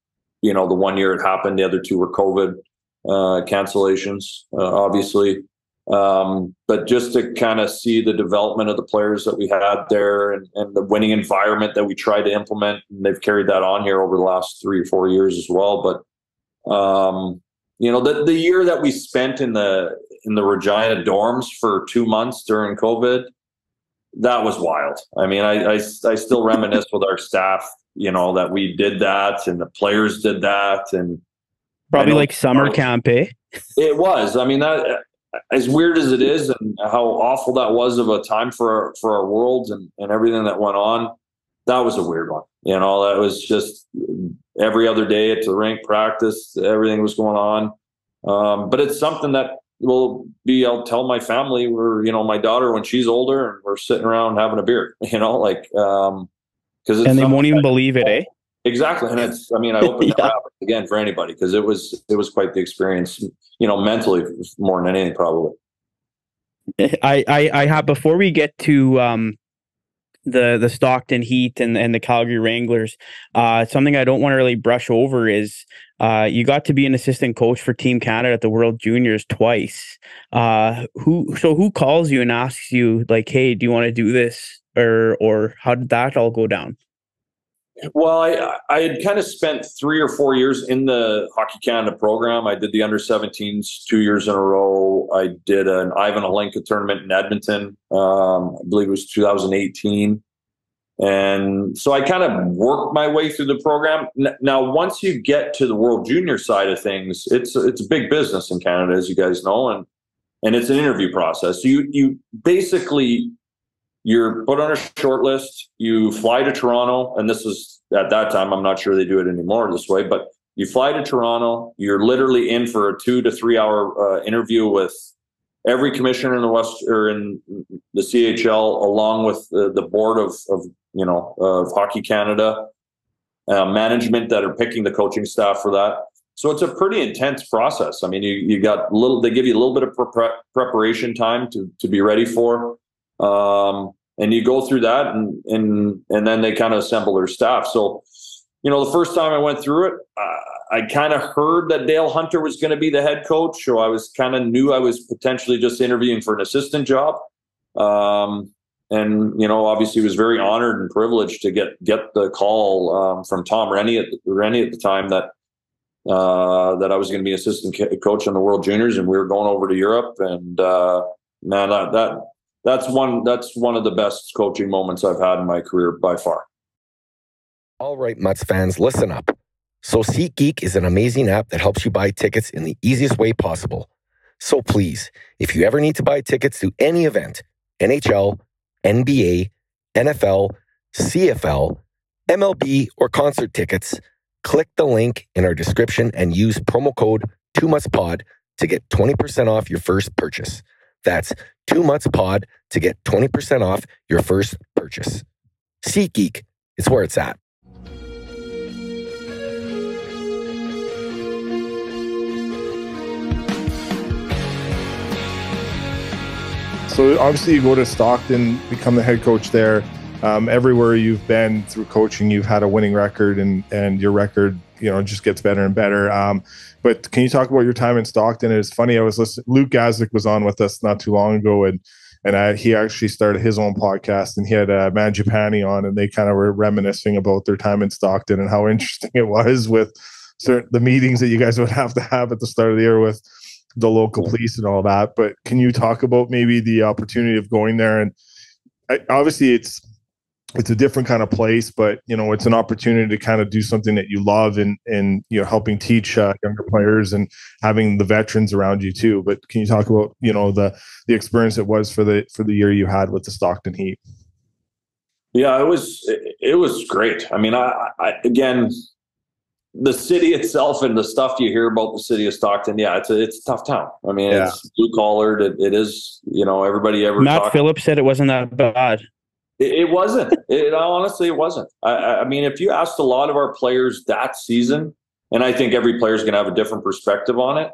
you know, the one year it happened, the other two were COVID uh, cancellations, uh, obviously. Um, but just to kind of see the development of the players that we had there and, and, the winning environment that we tried to implement, and they've carried that on here over the last three or four years as well. But um, you know, the the year that we spent in the in the Regina dorms for two months during COVID, that was wild. I mean, I I, I still reminisce with our staff you know, that we did that and the players did that and probably like summer camp, eh? It was. I mean, that as weird as it is and how awful that was of a time for for our world and, and everything that went on, that was a weird one. You know, that was just every other day at the rink practice, everything was going on. Um, but it's something that will be I'll tell my family we're, you know, my daughter when she's older and we're sitting around having a beer, you know, like um because and they won't even believe it, eh? Exactly, and it's. I mean, I opened yeah. again for anybody because it was it was quite the experience. You know, mentally more than anything, probably. I I, I have before we get to um the the Stockton Heat and and the Calgary Wranglers. Uh, something I don't want to really brush over is uh, you got to be an assistant coach for Team Canada at the World Juniors twice. Uh, who so who calls you and asks you like, hey, do you want to do this, or or how did that all go down? Well, I I had kind of spent three or four years in the Hockey Canada program. I did the under 17s two years in a row. I did an Ivan Hlinka tournament in Edmonton. Um, I believe it was 2018. And so I kind of worked my way through the program. Now, once you get to the World Junior side of things, it's it's a big business in Canada, as you guys know, and and it's an interview process. You you basically you're put on a short list. You fly to Toronto, and this is at that time. I'm not sure they do it anymore this way, but you fly to Toronto. You're literally in for a two to three hour uh, interview with every commissioner in the West or in the CHL, along with the, the board of, of you know of Hockey Canada uh, management that are picking the coaching staff for that. So it's a pretty intense process. I mean, you you got little. They give you a little bit of pre- preparation time to to be ready for. Um, and you go through that and and and then they kind of assemble their staff. So, you know, the first time I went through it, uh, I kind of heard that Dale Hunter was going to be the head coach, so I was kind of knew I was potentially just interviewing for an assistant job. Um, and you know, obviously, was very honored and privileged to get get the call um, from Tom Renney at Renney at the time that uh, that I was going to be assistant coach on the World Juniors, and we were going over to Europe. And uh, man, that, that that's one that's one of the best coaching moments I've had in my career by far. All right, Mutts fans, listen up. So SeatGeek is an amazing app that helps you buy tickets in the easiest way possible. So please, if you ever need to buy tickets to any event, NHL, NBA, NFL, CFL, MLB, or concert tickets, click the link in our description and use promo code 2MUTSPOD to get 20% off your first purchase. That's two mutts pod to get 20% off your first purchase. SeatGeek is where it's at. So obviously you go to Stockton, become the head coach there. Um, everywhere you've been through coaching, you've had a winning record, and and your record, you know, just gets better and better. Um, but can you talk about your time in Stockton? It's funny. I was listening. Luke Gazdic was on with us not too long ago, and and I, he actually started his own podcast, and he had uh, Mangiapane on, and they kind of were reminiscing about their time in Stockton and how interesting it was with certain the meetings that you guys would have to have at the start of the year with the local police and all that. But can you talk about maybe the opportunity of going there? And I, obviously, it's it's a different kind of place, but you know, it's an opportunity to kind of do something that you love and and you know, helping teach uh, younger players and having the veterans around you too. But can you talk about you know the the experience it was for the for the year you had with the Stockton Heat? Yeah, it was it was great. I mean, I, I again, the city itself and the stuff you hear about the city of Stockton, yeah, it's a it's a tough town. I mean, yeah. it's blue collared. It, it is, you know, everybody ever. Matt Phillips said it wasn't that bad. It, wasn't. It, honestly, it wasn't. I, I, mean, if you asked a lot of our players that season, and I think every player is going to have a different perspective on it.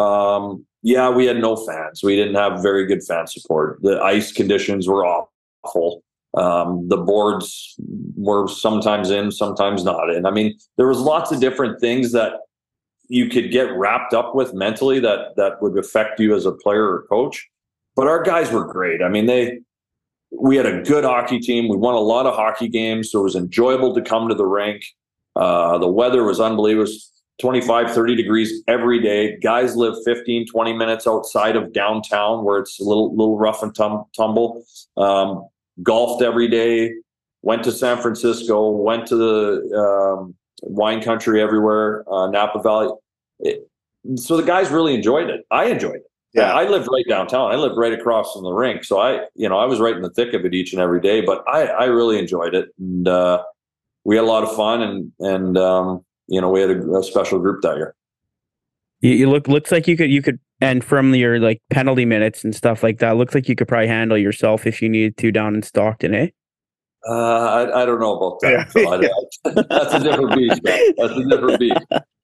Um, yeah, we had no fans. We didn't have very good fan support. The ice conditions were awful. Um, the boards were sometimes in, sometimes not in. I mean, there was lots of different things that you could get wrapped up with mentally that that would affect you as a player or coach. But our guys were great. I mean, they we had a good hockey team. We won a lot of hockey games, so it was enjoyable to come to the rink. Uh, the weather was unbelievable. Was 25, 30 degrees every day. Guys live 15, 20 minutes outside of downtown where it's a little, little rough and tum- tumble. Um, golfed every day, went to San Francisco, went to the um, wine country everywhere, uh, Napa Valley. It, so the guys really enjoyed it. I enjoyed it. Yeah, I lived right downtown. I lived right across from the rink, so I, you know, I was right in the thick of it each and every day. But I, I really enjoyed it, and uh, we had a lot of fun, and and um, you know, we had a, a special group that year. You, you, look looks like you could you could, and from your like penalty minutes and stuff like that, looks like you could probably handle yourself if you needed to down in Stockton, eh? Uh, I, I don't know about that. Yeah. That's a different beast. That's a different beast.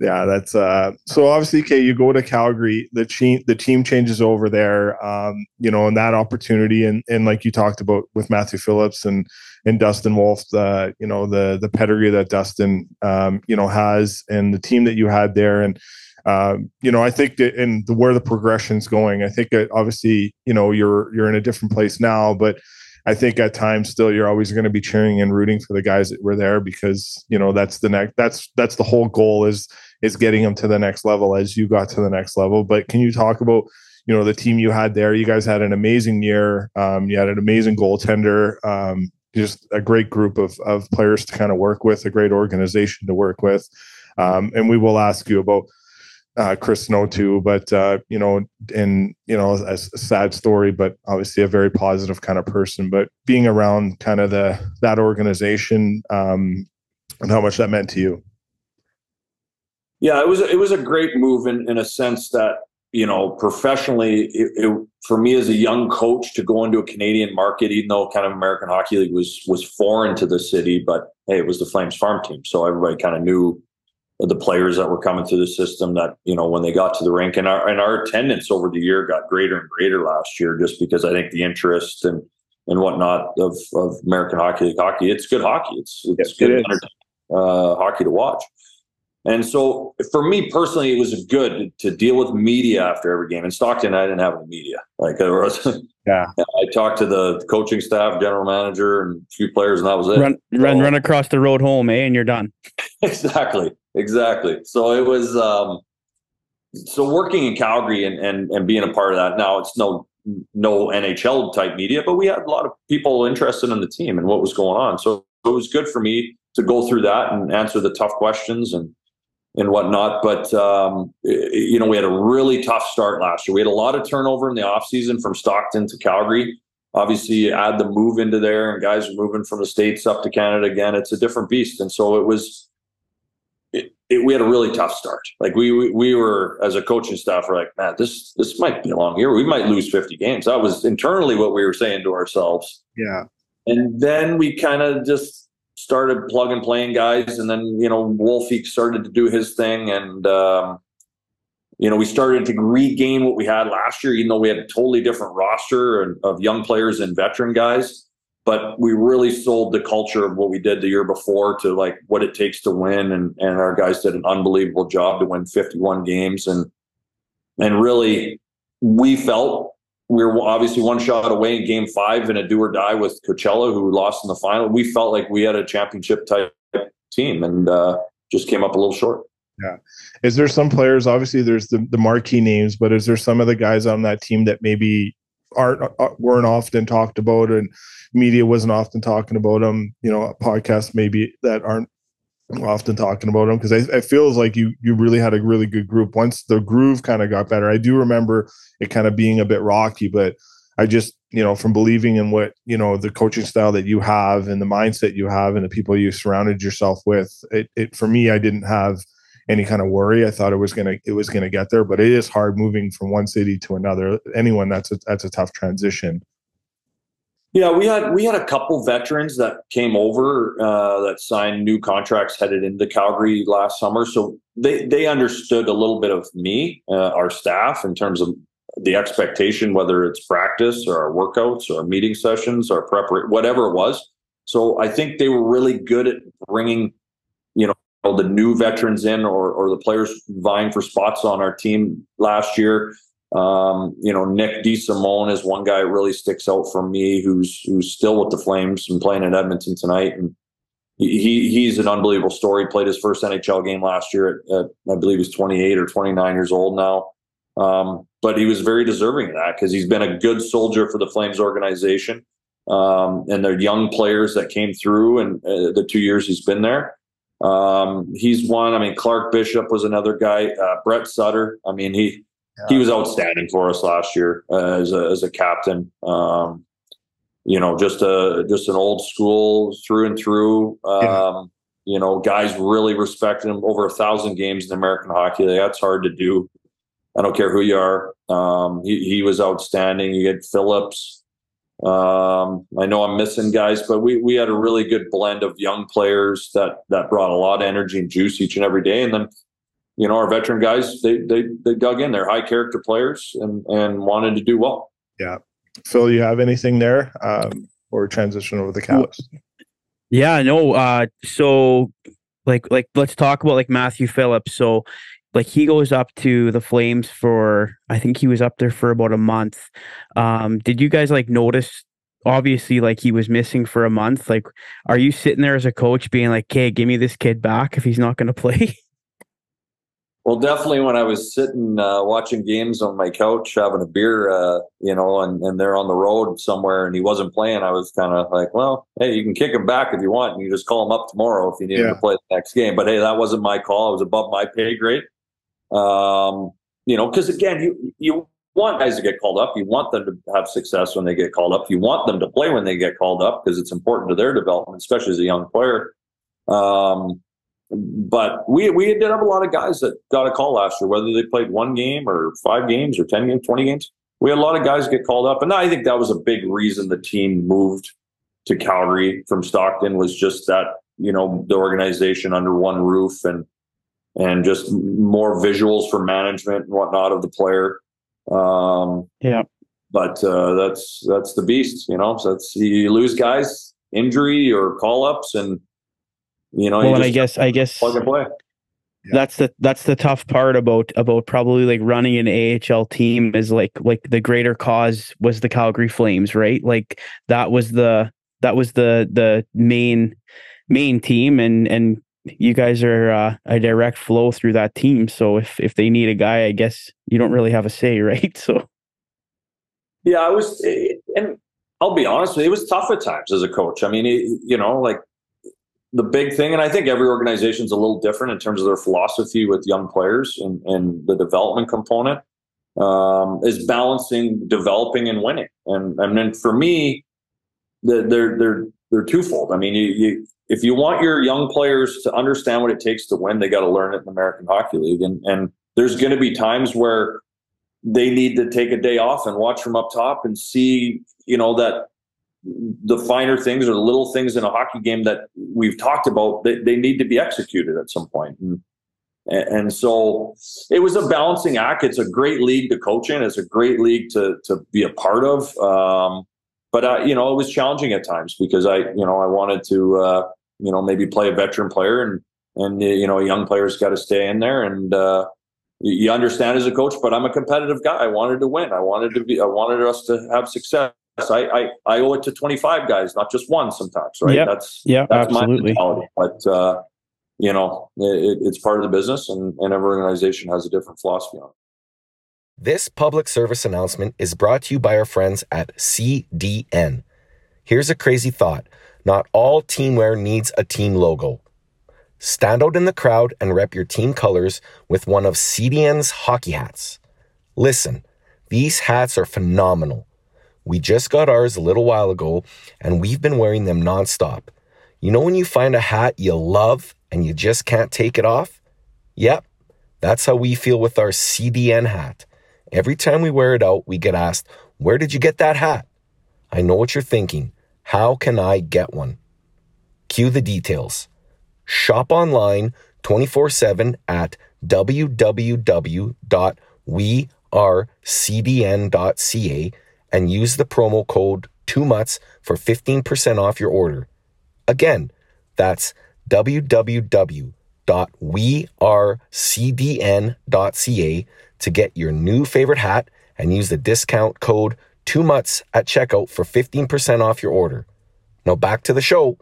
Yeah, that's uh so obviously okay, you go to Calgary, the team the team changes over there, um, you know, and that opportunity and and like you talked about with Matthew Phillips and and Dustin Wolf, the you know, the the pedigree that Dustin um, you know, has and the team that you had there. And um, you know, I think that in the where the progression's going, I think that obviously, you know, you're you're in a different place now, but I think at times still you're always going to be cheering and rooting for the guys that were there because you know that's the next that's that's the whole goal is is getting them to the next level as you got to the next level. But can you talk about you know the team you had there? You guys had an amazing year. Um, you had an amazing goaltender. Um, just a great group of of players to kind of work with, a great organization to work with. Um, and we will ask you about uh, Chris Snow too, but uh, you know, and you know, a, a, sad story, but obviously a very positive kind of person. But being around kind of the that organization um, and how much that meant to you. Yeah, it was it was a great move in in a sense that you know professionally, it, it, for me as a young coach to go into a Canadian market, even though kind of American Hockey League was was foreign to the city, but hey, it was the Flames farm team, so everybody kind of knew the players that were coming through the system that you know when they got to the rink and our and our attendance over the year got greater and greater last year just because I think the interest and and whatnot of, of American Hockey League hockey it's good hockey. It's it's yes, good it uh, hockey to watch and so for me personally it was good to deal with media after every game in Stockton I didn't have any media like there was yeah I talked to the coaching staff general manager and a few players and that was it run run so, run across the road home eh and you're done exactly exactly. So it was um, so working in Calgary and, and and being a part of that. Now it's no no NHL type media, but we had a lot of people interested in the team and what was going on. So it was good for me to go through that and answer the tough questions and and whatnot. But um, you know, we had a really tough start last year. We had a lot of turnover in the offseason from Stockton to Calgary. Obviously, you add the move into there, and guys are moving from the states up to Canada again. It's a different beast, and so it was it, we had a really tough start. Like we, we, we were as a coaching staff, we're like, man, this this might be a long year. We might lose 50 games. That was internally what we were saying to ourselves. Yeah. And then we kind of just started plug and playing guys, and then you know Wolfie started to do his thing, and um, you know we started to regain what we had last year, even though we had a totally different roster of young players and veteran guys. But we really sold the culture of what we did the year before to like what it takes to win and and our guys did an unbelievable job to win 51 games and and really we felt we were obviously one shot away in game five in a do or die with Coachella who lost in the final we felt like we had a championship type team and uh, just came up a little short yeah is there some players obviously there's the, the marquee names but is there some of the guys on that team that maybe aren't uh, weren't often talked about and media wasn't often talking about them. You know, podcasts maybe that aren't often talking about them because it feels like you you really had a really good group once the groove kind of got better. I do remember it kind of being a bit rocky, but I just you know from believing in what you know the coaching style that you have and the mindset you have and the people you surrounded yourself with. It, it for me, I didn't have any kind of worry. I thought it was gonna it was gonna get there, but it is hard moving from one city to another. Anyone that's a that's a tough transition. Yeah, we had we had a couple veterans that came over uh, that signed new contracts headed into Calgary last summer, so they they understood a little bit of me, uh, our staff, in terms of the expectation, whether it's practice or our workouts or our meeting sessions or preparation, whatever it was. So I think they were really good at bringing, you know, the new veterans in or or the players vying for spots on our team last year um, you know, Nick DeSimone is one guy that really sticks out for me, who's who's still with the Flames and playing in Edmonton tonight, and he he's an unbelievable story. Played his first NHL game last year at, at I believe he's 28 or 29 years old now, um, but he was very deserving of that because he's been a good soldier for the Flames organization, um, and their young players that came through and uh, the two years he's been there. Um, he's one. I mean, Clark Bishop was another guy. Uh, Brett Sutter. I mean, he he was outstanding for us last year uh, as a as a captain. Um, you know, just a just an old school through and through. Um, yeah. You know, guys really respected him. Over a thousand games in American hockey. That's hard to do. I don't care who you are. Um, he, he was outstanding. You get Phillips. Um, I know I'm missing guys, but we, we had a really good blend of young players that that brought a lot of energy and juice each and every day. And then you know, our veteran guys, they they they dug in. They're high character players and and wanted to do well. Yeah, Phil, you have anything there, um, or transition over the Caps? Yeah, no. Uh, so like like let's talk about like Matthew Phillips. So like he goes up to the Flames for I think he was up there for about a month. Um, did you guys like notice? Obviously, like he was missing for a month. Like, are you sitting there as a coach being like, "Okay, give me this kid back if he's not going to play"? Well, definitely when I was sitting uh, watching games on my couch having a beer, uh, you know, and, and they're on the road somewhere and he wasn't playing, I was kind of like, well, hey, you can kick him back if you want. And you just call him up tomorrow if you need yeah. him to play the next game. But hey, that wasn't my call. It was above my pay grade. Um, you know, because again, you you want guys to get called up. You want them to have success when they get called up. You want them to play when they get called up because it's important to their development, especially as a young player. Um, but we we did have a lot of guys that got a call last year, whether they played one game or five games or ten games, twenty games. We had a lot of guys get called up, and I think that was a big reason the team moved to Calgary from Stockton was just that you know the organization under one roof and and just more visuals for management and whatnot of the player. Um, yeah, but uh, that's that's the beast, you know. So that's you lose guys, injury or call ups, and you know, well, and I guess I guess plug and play. Yeah. That's the that's the tough part about about probably like running an AHL team is like like the greater cause was the Calgary Flames, right? Like that was the that was the the main main team and and you guys are uh, a direct flow through that team. So if if they need a guy, I guess you don't really have a say, right? So yeah, I was and I'll be honest, it was tough at times as a coach. I mean, it, you know, like the big thing, and I think every organization is a little different in terms of their philosophy with young players and, and the development component, um, is balancing developing and winning. And and then for me, they're they're they're twofold. I mean, you, you if you want your young players to understand what it takes to win, they got to learn it in the American Hockey League. And and there's going to be times where they need to take a day off and watch from up top and see, you know, that the finer things or the little things in a hockey game that we've talked about, they, they need to be executed at some point. And, and so it was a balancing act. It's a great league to coach in. It's a great league to to be a part of. Um, but uh, you know, it was challenging at times because I, you know, I wanted to, uh, you know, maybe play a veteran player and and you know, a young player's got to stay in there and. Uh, you understand as a coach, but I'm a competitive guy. I wanted to win. I wanted to be. I wanted us to have success. I, I, I owe it to 25 guys, not just one sometimes, right? Yep. That's, yeah, that's absolutely. my mentality. But, uh, you know, it, it's part of the business and, and every organization has a different philosophy on it. This public service announcement is brought to you by our friends at CDN. Here's a crazy thought. Not all teamwear needs a team logo. Stand out in the crowd and rep your team colors with one of CDN's hockey hats. Listen, these hats are phenomenal. We just got ours a little while ago, and we've been wearing them nonstop. You know when you find a hat you love and you just can't take it off? Yep, that's how we feel with our CDN hat. Every time we wear it out, we get asked, Where did you get that hat? I know what you're thinking. How can I get one? Cue the details. Shop online 24 7 at www.wearecdn.ca and use the promo code 2MUTS for 15% off your order. Again, that's www.wearecdn.ca to get your new favorite hat and use the discount code 2MUTS at checkout for 15% off your order. Now back to the show.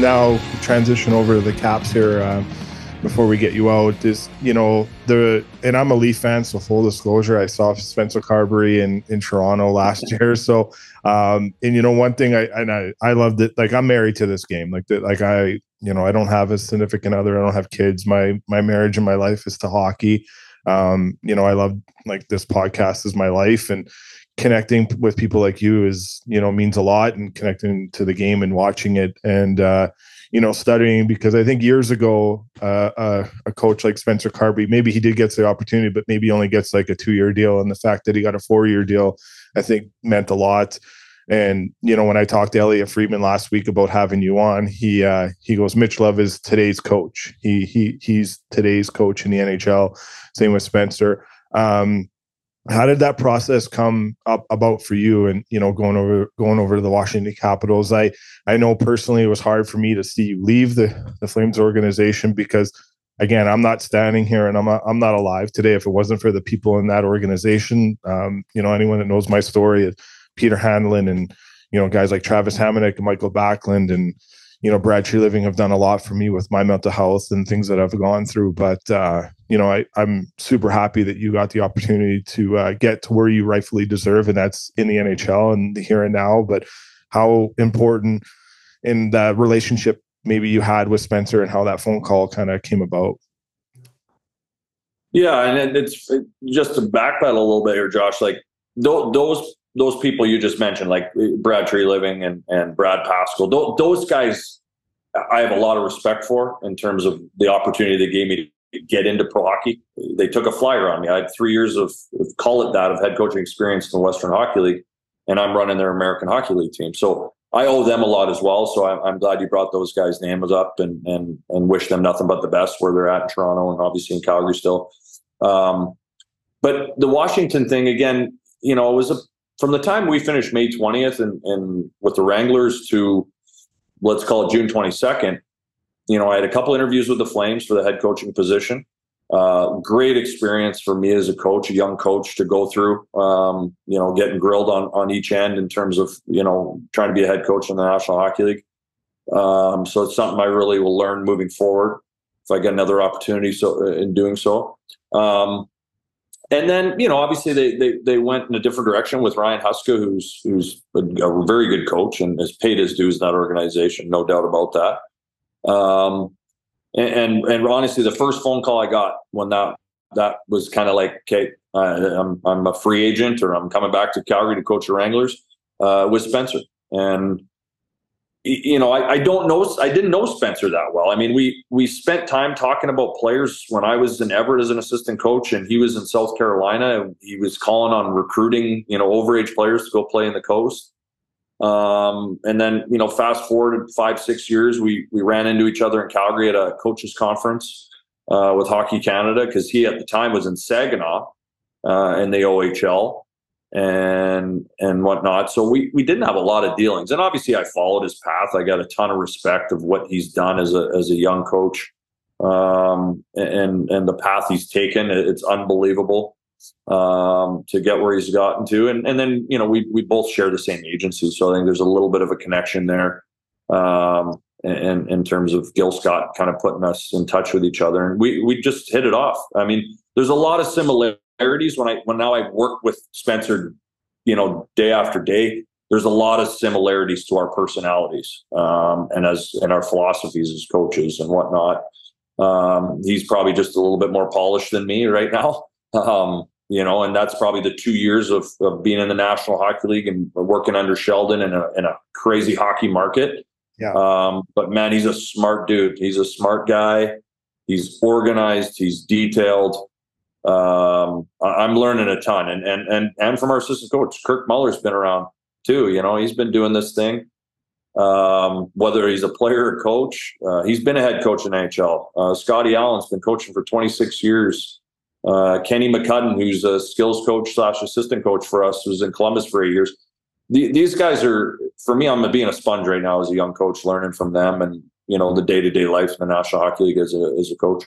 Now transition over to the Caps here uh, before we get you out. Is you know the and I'm a Leaf fan, so full disclosure, I saw Spencer Carbery in in Toronto last year. So um, and you know one thing I and I I loved it. Like I'm married to this game. Like that. Like I you know I don't have a significant other. I don't have kids. My my marriage and my life is to hockey. Um, you know I love like this podcast is my life and connecting with people like you is you know means a lot and connecting to the game and watching it and uh you know studying because i think years ago uh, uh, a coach like spencer carbery maybe he did get the opportunity but maybe only gets like a two year deal and the fact that he got a four year deal i think meant a lot And you know, when I talked to Elliotte Friedman last week about having you on, he uh, he goes, Mitch Love is today's coach. He he he's today's coach in the NHL. Same with Spencer. Um, how did that process come up about for you and you know going over going over to the washington capitals? I i know personally it was hard for me to see you leave the the flames organization because again i'm not standing here and i'm not, i'm not alive today. If it wasn't for the people in that organization um, you know anyone that knows my story peter hanlon and you know guys like travis hamonic and mikael backlund and you know, Brad Treliving have done a lot for me with my mental health and things that I've gone through. But uh, you know, I, I'm super happy that you got the opportunity to uh, get to where you rightfully deserve, and that's in the NHL and the here and now. But how important in that relationship maybe you had with Spencer and how that phone call kind of came about. Yeah, and it's just to backpedal a little bit here, Josh. Like those those people you just mentioned, like Brad Treliving and, and Brad Pascall, th- those guys, I have a lot of respect for in terms of the opportunity they gave me to get into pro hockey. They took a flyer on me. I had three years of, call it that, of head coaching experience in the Western Hockey League, and I'm running their American Hockey League team. So I owe them a lot as well. So I'm, I'm glad you brought those guys' names up and and and wish them nothing but the best where they're at in Toronto and obviously in Calgary still. Um, but the Washington thing again, you know, it was a from the time we finished May 20th and, and with the Wranglers to let's call it June 22nd, you know, I had a couple interviews with the Flames for the head coaching position. Uh, great experience for me as a coach, a young coach to go through, um, you know, getting grilled on, on each end in terms of, you know, trying to be a head coach in the National Hockey League. Um, so it's something I really will learn moving forward if I get another opportunity so in doing so. Um, and then you know obviously they, they they went in a different direction with Ryan Huska, who's who's a, very good coach and has paid his dues in that organization, no doubt about that. Um, and, and, and honestly, the first phone call I got when that that was kind of like, okay, I'm I'm a free agent or I'm coming back to Calgary to coach the Wranglers uh, with Spencer, and you know, I, I, don't know. I didn't know Spencer that well. I mean, we we spent time talking about players when I was in Everett as an assistant coach, and he was in South Carolina. He was calling on recruiting, you know, overage players to go play in the coast. Um, and then, you know, fast forward five six years, we we ran into each other in Calgary at a coaches conference uh, with Hockey Canada because he at the time was in Saginaw uh, in the OHL and and whatnot. So we we didn't have a lot of dealings, and obviously I followed his path. I got a ton of respect of what he's done as a as a young coach, um, and and the path he's taken. It's unbelievable um, to get where he's gotten to, and and then you know we we both share the same agency, so I think there's a little bit of a connection there. Um, in, in terms of Gil Scott kind of putting us in touch with each other, and we we just hit it off. I mean, there's a lot of similarities similarities when I when now I work with Spencer, you know, day after day. There's a lot of similarities to our personalities um, and as and our philosophies as coaches and whatnot. Um, he's probably just a little bit more polished than me right now. Um, you know, and that's probably the two years of, of being in the National Hockey League and working under Sheldon in a, in a crazy hockey market. Yeah. Um, but man, he's a smart dude. He's a smart guy. He's organized. He's detailed um, I'm learning a ton, and and and and from our assistant coach, Kirk Muller's been around too. You know, he's been doing this thing. Um, whether he's a player or coach, uh, he's been a head coach in NHL. Uh, Scotty Allen's been coaching for 26 years. Uh, Kenny McCudden, who's a skills coach slash assistant coach for us, was in Columbus for eight years. The, these guys are, for me, I'm being a sponge right now as a young coach, learning from them and you know the day to day life in the National Hockey League as a as a coach.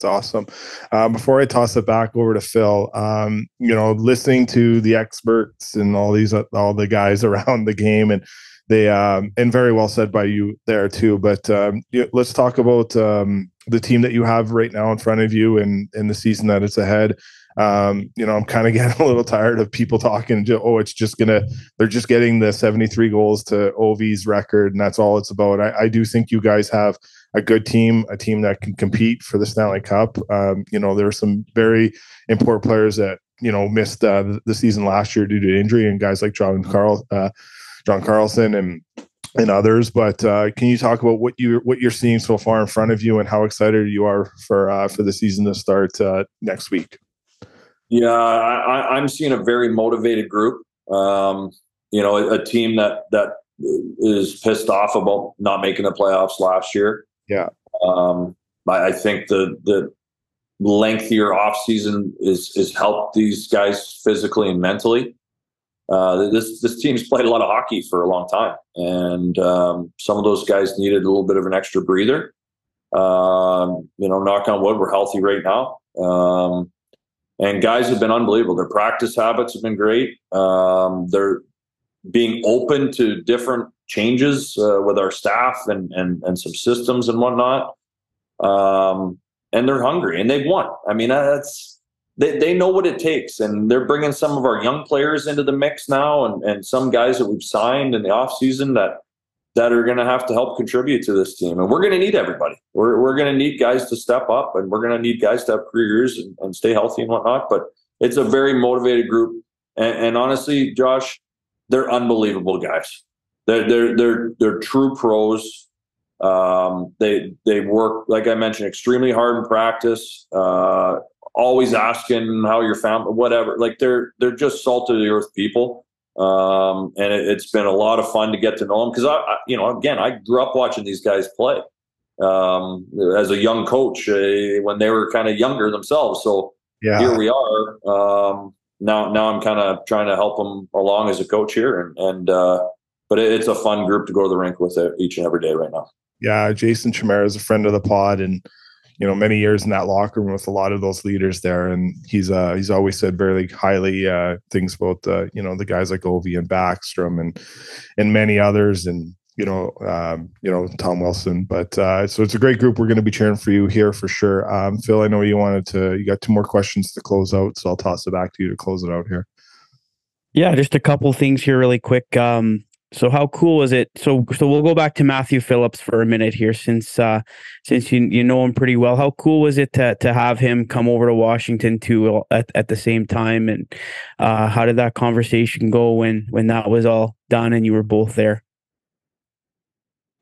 It's awesome. Uh, before I toss it back over to Phil, um, you know, listening to the experts and all these all the guys around the game, and they um, and very well said by you there too. But um, let's talk about um, the team that you have right now in front of you and in the season that it's ahead. Um, you know, I'm kind of getting a little tired of people talking. Oh, it's just gonna. They're just getting the 73 goals to Ovi's record, and that's all it's about. I, I do think you guys have a good team, a team that can compete for the Stanley Cup. Um, you know, there are some very important players that you know missed uh, the season last year due to injury, and guys like John Carl, uh, John Carlson, and and others. But uh, can you talk about what you what you're seeing so far in front of you, and how excited you are for uh, for the season to start uh, next week? Yeah, I, am seeing a very motivated group. Um, you know, a, a team that that is pissed off about not making the playoffs last year. Yeah. Um, I, I think the the lengthier off season is is helped these guys physically and mentally. Uh, this this team's played a lot of hockey for a long time, and um, some of those guys needed a little bit of an extra breather. Um, you know, knock on wood, we're healthy right now. Um, and guys have been unbelievable. Their practice habits have been great. Um, they're being open to different changes uh, with our staff and, and and some systems and whatnot. Um, and they're hungry and they've won. I mean, that's they, they know what it takes and they're bringing some of our young players into the mix now and, and some guys that we've signed in the off season that that are going to have to help contribute to this team. And we're going to need everybody. We're, we're going to need guys to step up and we're going to need guys to have careers and, and stay healthy and whatnot. But it's a very motivated group. And, and honestly, Josh, they're unbelievable guys. They're, they're, they're, they're true pros. Um, they, they work, like I mentioned, extremely hard in practice, uh, always asking how your family, whatever. Like they're, they're just salt of the earth people. Um, and it, has been a lot of fun to get to know them because I, I, you know, again, I grew up watching these guys play um, as a young coach uh, when they were kind of younger themselves. So yeah. here we are. Um, now, now I'm kind of trying to help them along as a coach here, and, and uh, but it's a fun group to go to the rink with each and every day right now. Yeah, Jason Chimera is a friend of the pod, and you know many years in that locker room with a lot of those leaders there. And he's uh he's always said very highly uh things about uh you know the guys like Ovi and Backstrom and and many others and you know um you know Tom Wilson. But uh so it's a great group. We're going to be cheering for you here for sure. Um Phil I know you wanted to you got two more questions to close out so I'll toss it back to you to close it out here. Yeah just a couple things here really quick. Um so how cool is it? So so we'll go back to Matthew Phillips for a minute here, since uh, since you you know him pretty well. How cool was it to to have him come over to Washington too at, at the same time? And uh, how did that conversation go when when that was all done and you were both there?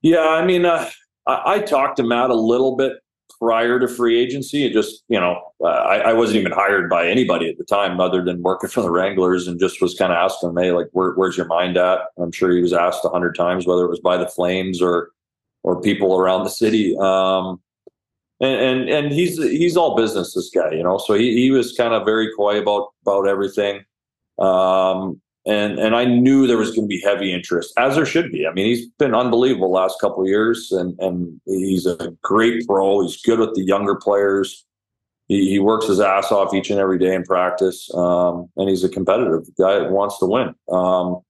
Yeah, I mean, uh, I, I talked to Matt a little bit prior to free agency. It just, you know, uh, I, I, wasn't even hired by anybody at the time other than working for the Wranglers and just was kind of asking, hey, like, where, where's your mind at? I'm sure he was asked a hundred times, whether it was by the Flames or, or people around the city. Um, and, and, and he's, he's all business, this guy, you know, so he, he was kind of very coy about, about everything. Um, and and I knew there was going to be heavy interest, as there should be. I mean, he's been unbelievable last couple of years, and and he's a great pro. He's good with the younger players. He, he works his ass off each and every day in practice, um, and he's a competitive guy that wants to win. Um,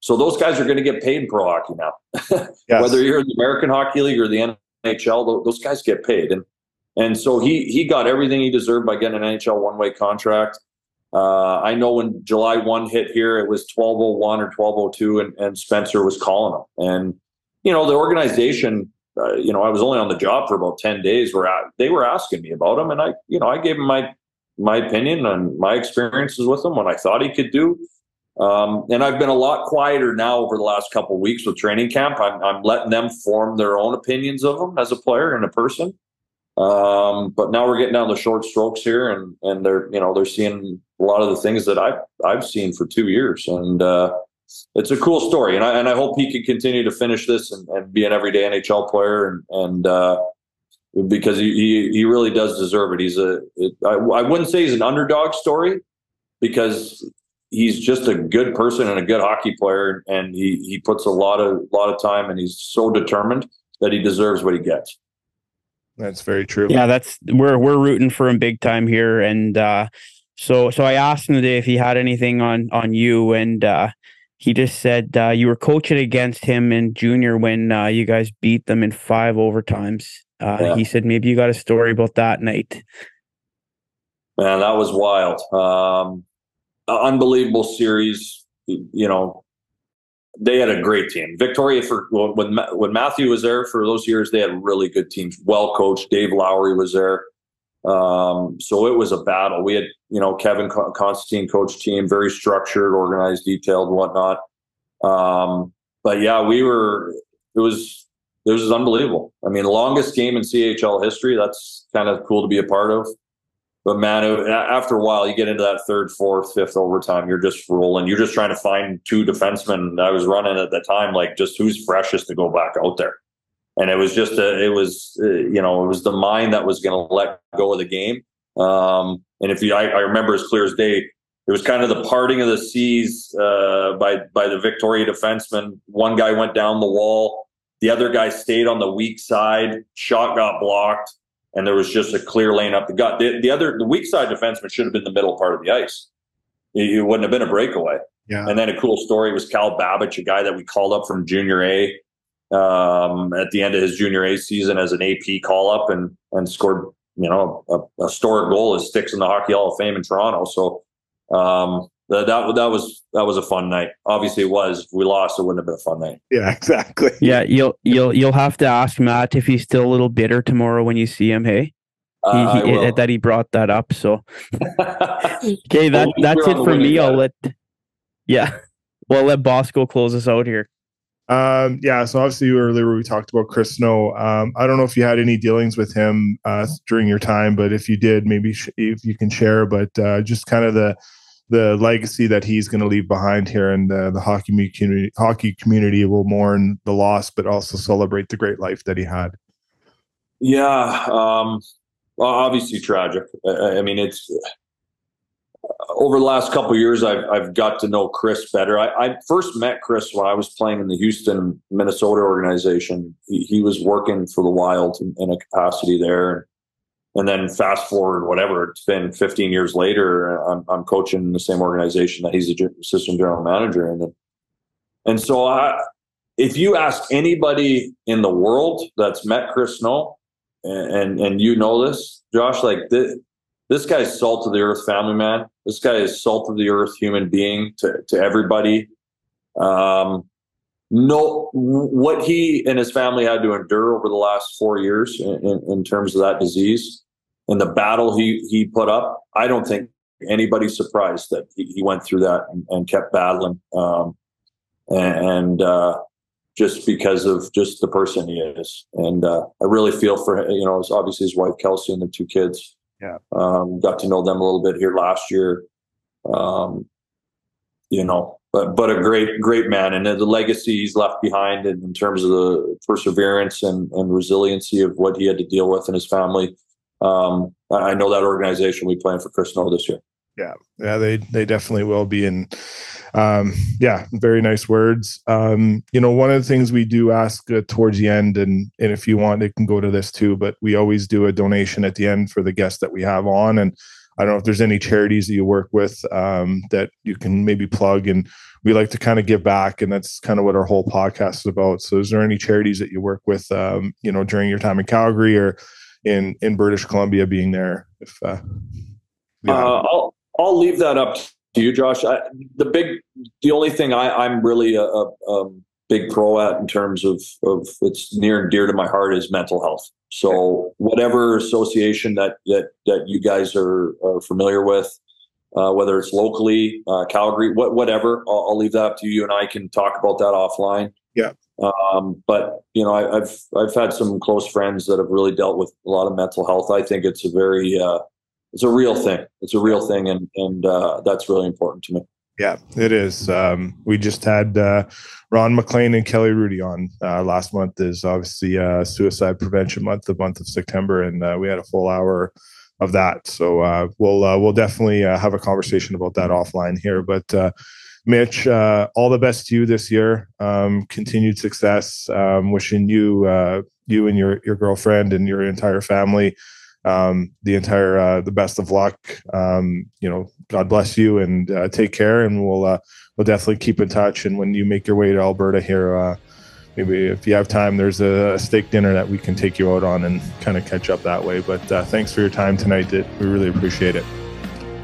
so those guys are going to get paid in pro hockey now, yes. whether you're in the American Hockey League or the NHL. Those guys get paid, and and so he he got everything he deserved by getting an NHL one way contract. Uh, I know when July 1 hit here, it was 1201 or 1202, and, and Spencer was calling them. And, you know, the organization, uh, you know, I was only on the job for about 10 days where they were asking me about him. And I, you know, I gave him my, my opinion and my experiences with him, what I thought he could do. Um, and I've been a lot quieter now over the last couple weeks with training camp. I'm, I'm letting them form their own opinions of him as a player and a person. Um, but now we're getting down the short strokes here, and and they're you know they're seeing a lot of the things that I've I've seen for two years, and uh, it's a cool story. And I and I hope he can continue to finish this and, and be an everyday NHL player, and and uh, because he, he, he really does deserve it. He's a it, I, I wouldn't say he's an underdog story because he's just a good person and a good hockey player, and he he puts a lot of lot of time, and he's so determined that he deserves what he gets. That's very true. Yeah, that's we're we're rooting for him big time here, and uh, so so I asked him today if he had anything on on you, and uh, he just said uh, you were coaching against him in junior when uh, you guys beat them in five overtimes. Uh, yeah. He said maybe you got a story about that night. Man, that was wild. Um, unbelievable series. You know, they had a great team. Victoria for when when Matthew was there for those years, they had really good teams, well coached. Dave Lowry was there, um, so it was a battle. We had you know Kevin Constantine coach team, very structured, organized, detailed, whatnot. Um, but yeah, we were. It was it was unbelievable. I mean, longest game in CHL history. That's kind of cool to be a part of. but man, it, after a while, you get into that third, fourth, fifth overtime, you're just rolling. You're just trying to find two defensemen. I was running at the time, like just who's freshest to go back out there. And it was just a, it was, uh, you know, it was the mind that was going to let go of the game. Um, and if you, I, I, remember as clear as day, it was kind of the parting of the seas uh, by by the Victoria defenseman. One guy went down the wall, the other guy stayed on the weak side. Shot got blocked and there was just a clear lane up the gut. The, the other, the weak side defenseman should have been the middle part of the ice. It, it, wouldn't have been a breakaway. Yeah. And then a cool story was Cal Babich, a guy that we called up from Junior A um, at the end of his Junior A season as an AP call up and and scored, you know, a, a historic goal as sticks in the Hockey Hall of Fame in Toronto. So um, that, that that was that was a fun night. Obviously, it was. If we lost, it wouldn't have been a fun night. Yeah, exactly. Yeah, you'll you'll you'll have to ask Matt if he's still a little bitter tomorrow when you see him. Hey, uh, he, he, that he brought that up. So okay, that that's it for me. I'll let yeah, well let Bosco close us out here. Um, yeah, so obviously earlier we talked about Chris Snow. Um, I don't know if you had any dealings with him uh, during your time, but if you did, maybe sh- if you can share. But uh, just kind of the the legacy that he's going to leave behind here, and uh, the hockey community hockey community will mourn the loss, but also celebrate the great life that he had. Yeah, um, obviously tragic. I, I mean, it's over the last couple years, I've I've got to know Chris better. I, I, first met Chris when I was playing in the Houston, Minnesota organization. He, he was working for the Wild in, in a capacity there and then fast forward whatever it's been 15 years later i'm, I'm coaching the same organization that he's the assistant general manager in and, so I, if you ask anybody in the world that's met chris snow and and, and you know this josh like this, this guy's salt of the earth family man this guy is salt of the earth human being to, to everybody um, no what he and his family had to endure over the last four years in, in, in terms of that disease and the battle he he put up, I don't think anybody's surprised that he, he went through that and, and kept battling. Um, and uh, just because of just the person he is, and uh, I really feel for. You know, obviously his wife Kelsie and the two kids. Yeah, um, got to know them a little bit here last year. Um, you know, but but a great great man, and the legacy he's left behind in, in terms of the perseverance and, and resiliency of what he had to deal with in his family um, I know that organization will be playing for Chris Snow this year. Yeah, yeah, they they definitely will be, and um, yeah, very nice words. Um, you know, one of the things we do ask uh, towards the end, and and if you want, it can go to this too, but we always do a donation at the end for the guests that we have on, and I don't know if there's any charities that you work with um, that you can maybe plug, and we like to kind of give back, and that's kind of what our whole podcast is about. So, is there any charities that you work with, um, you know, during your time in Calgary or in in British Columbia being there. If uh, uh, I'll I'll leave that up to you, Josh. I, the big, the only thing I, I'm really a, a, a, big pro at in terms of of it's near and dear to my heart is mental health. So whatever association that that that you guys are, are familiar with, uh, whether it's locally, uh, Calgary, what, whatever, I'll, I'll, leave that up to you, and I can talk about that offline. Yeah. Um, but you know, I, have I've had some close friends that have really dealt with a lot of mental health. I think it's a very uh, it's a real thing. It's a real thing, and and uh, that's really important to me. Yeah, it is. Um, we just had uh, Ron MacLean and Kelly Hrudey on uh, last month. Is obviously uh, Suicide Prevention Month, the month of September, and uh, we had a full hour of that. So uh, we'll we'll definitely have a conversation about that offline here. But Mitch, all the best to you this year. Um, continued success. Um, wishing you, you and your your girlfriend and your entire family, um, the entire uh, the best of luck. Um, you know, God bless you and uh, take care. And we'll uh, we'll definitely keep in touch. And when you make your way to Alberta here, uh, maybe if you have time, there's a, steak dinner that we can take you out on and kind of catch up that way. But thanks for your time tonight. We really appreciate it.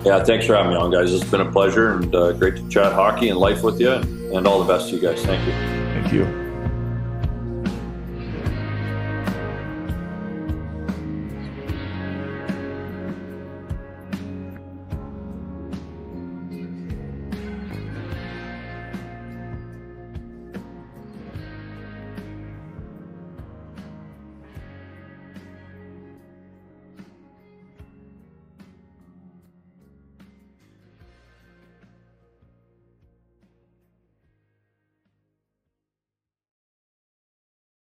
Yeah, thanks for having me on, guys. It's been a pleasure and uh, great to chat hockey and life with you, and all the best to you guys. Thank you. Thank you.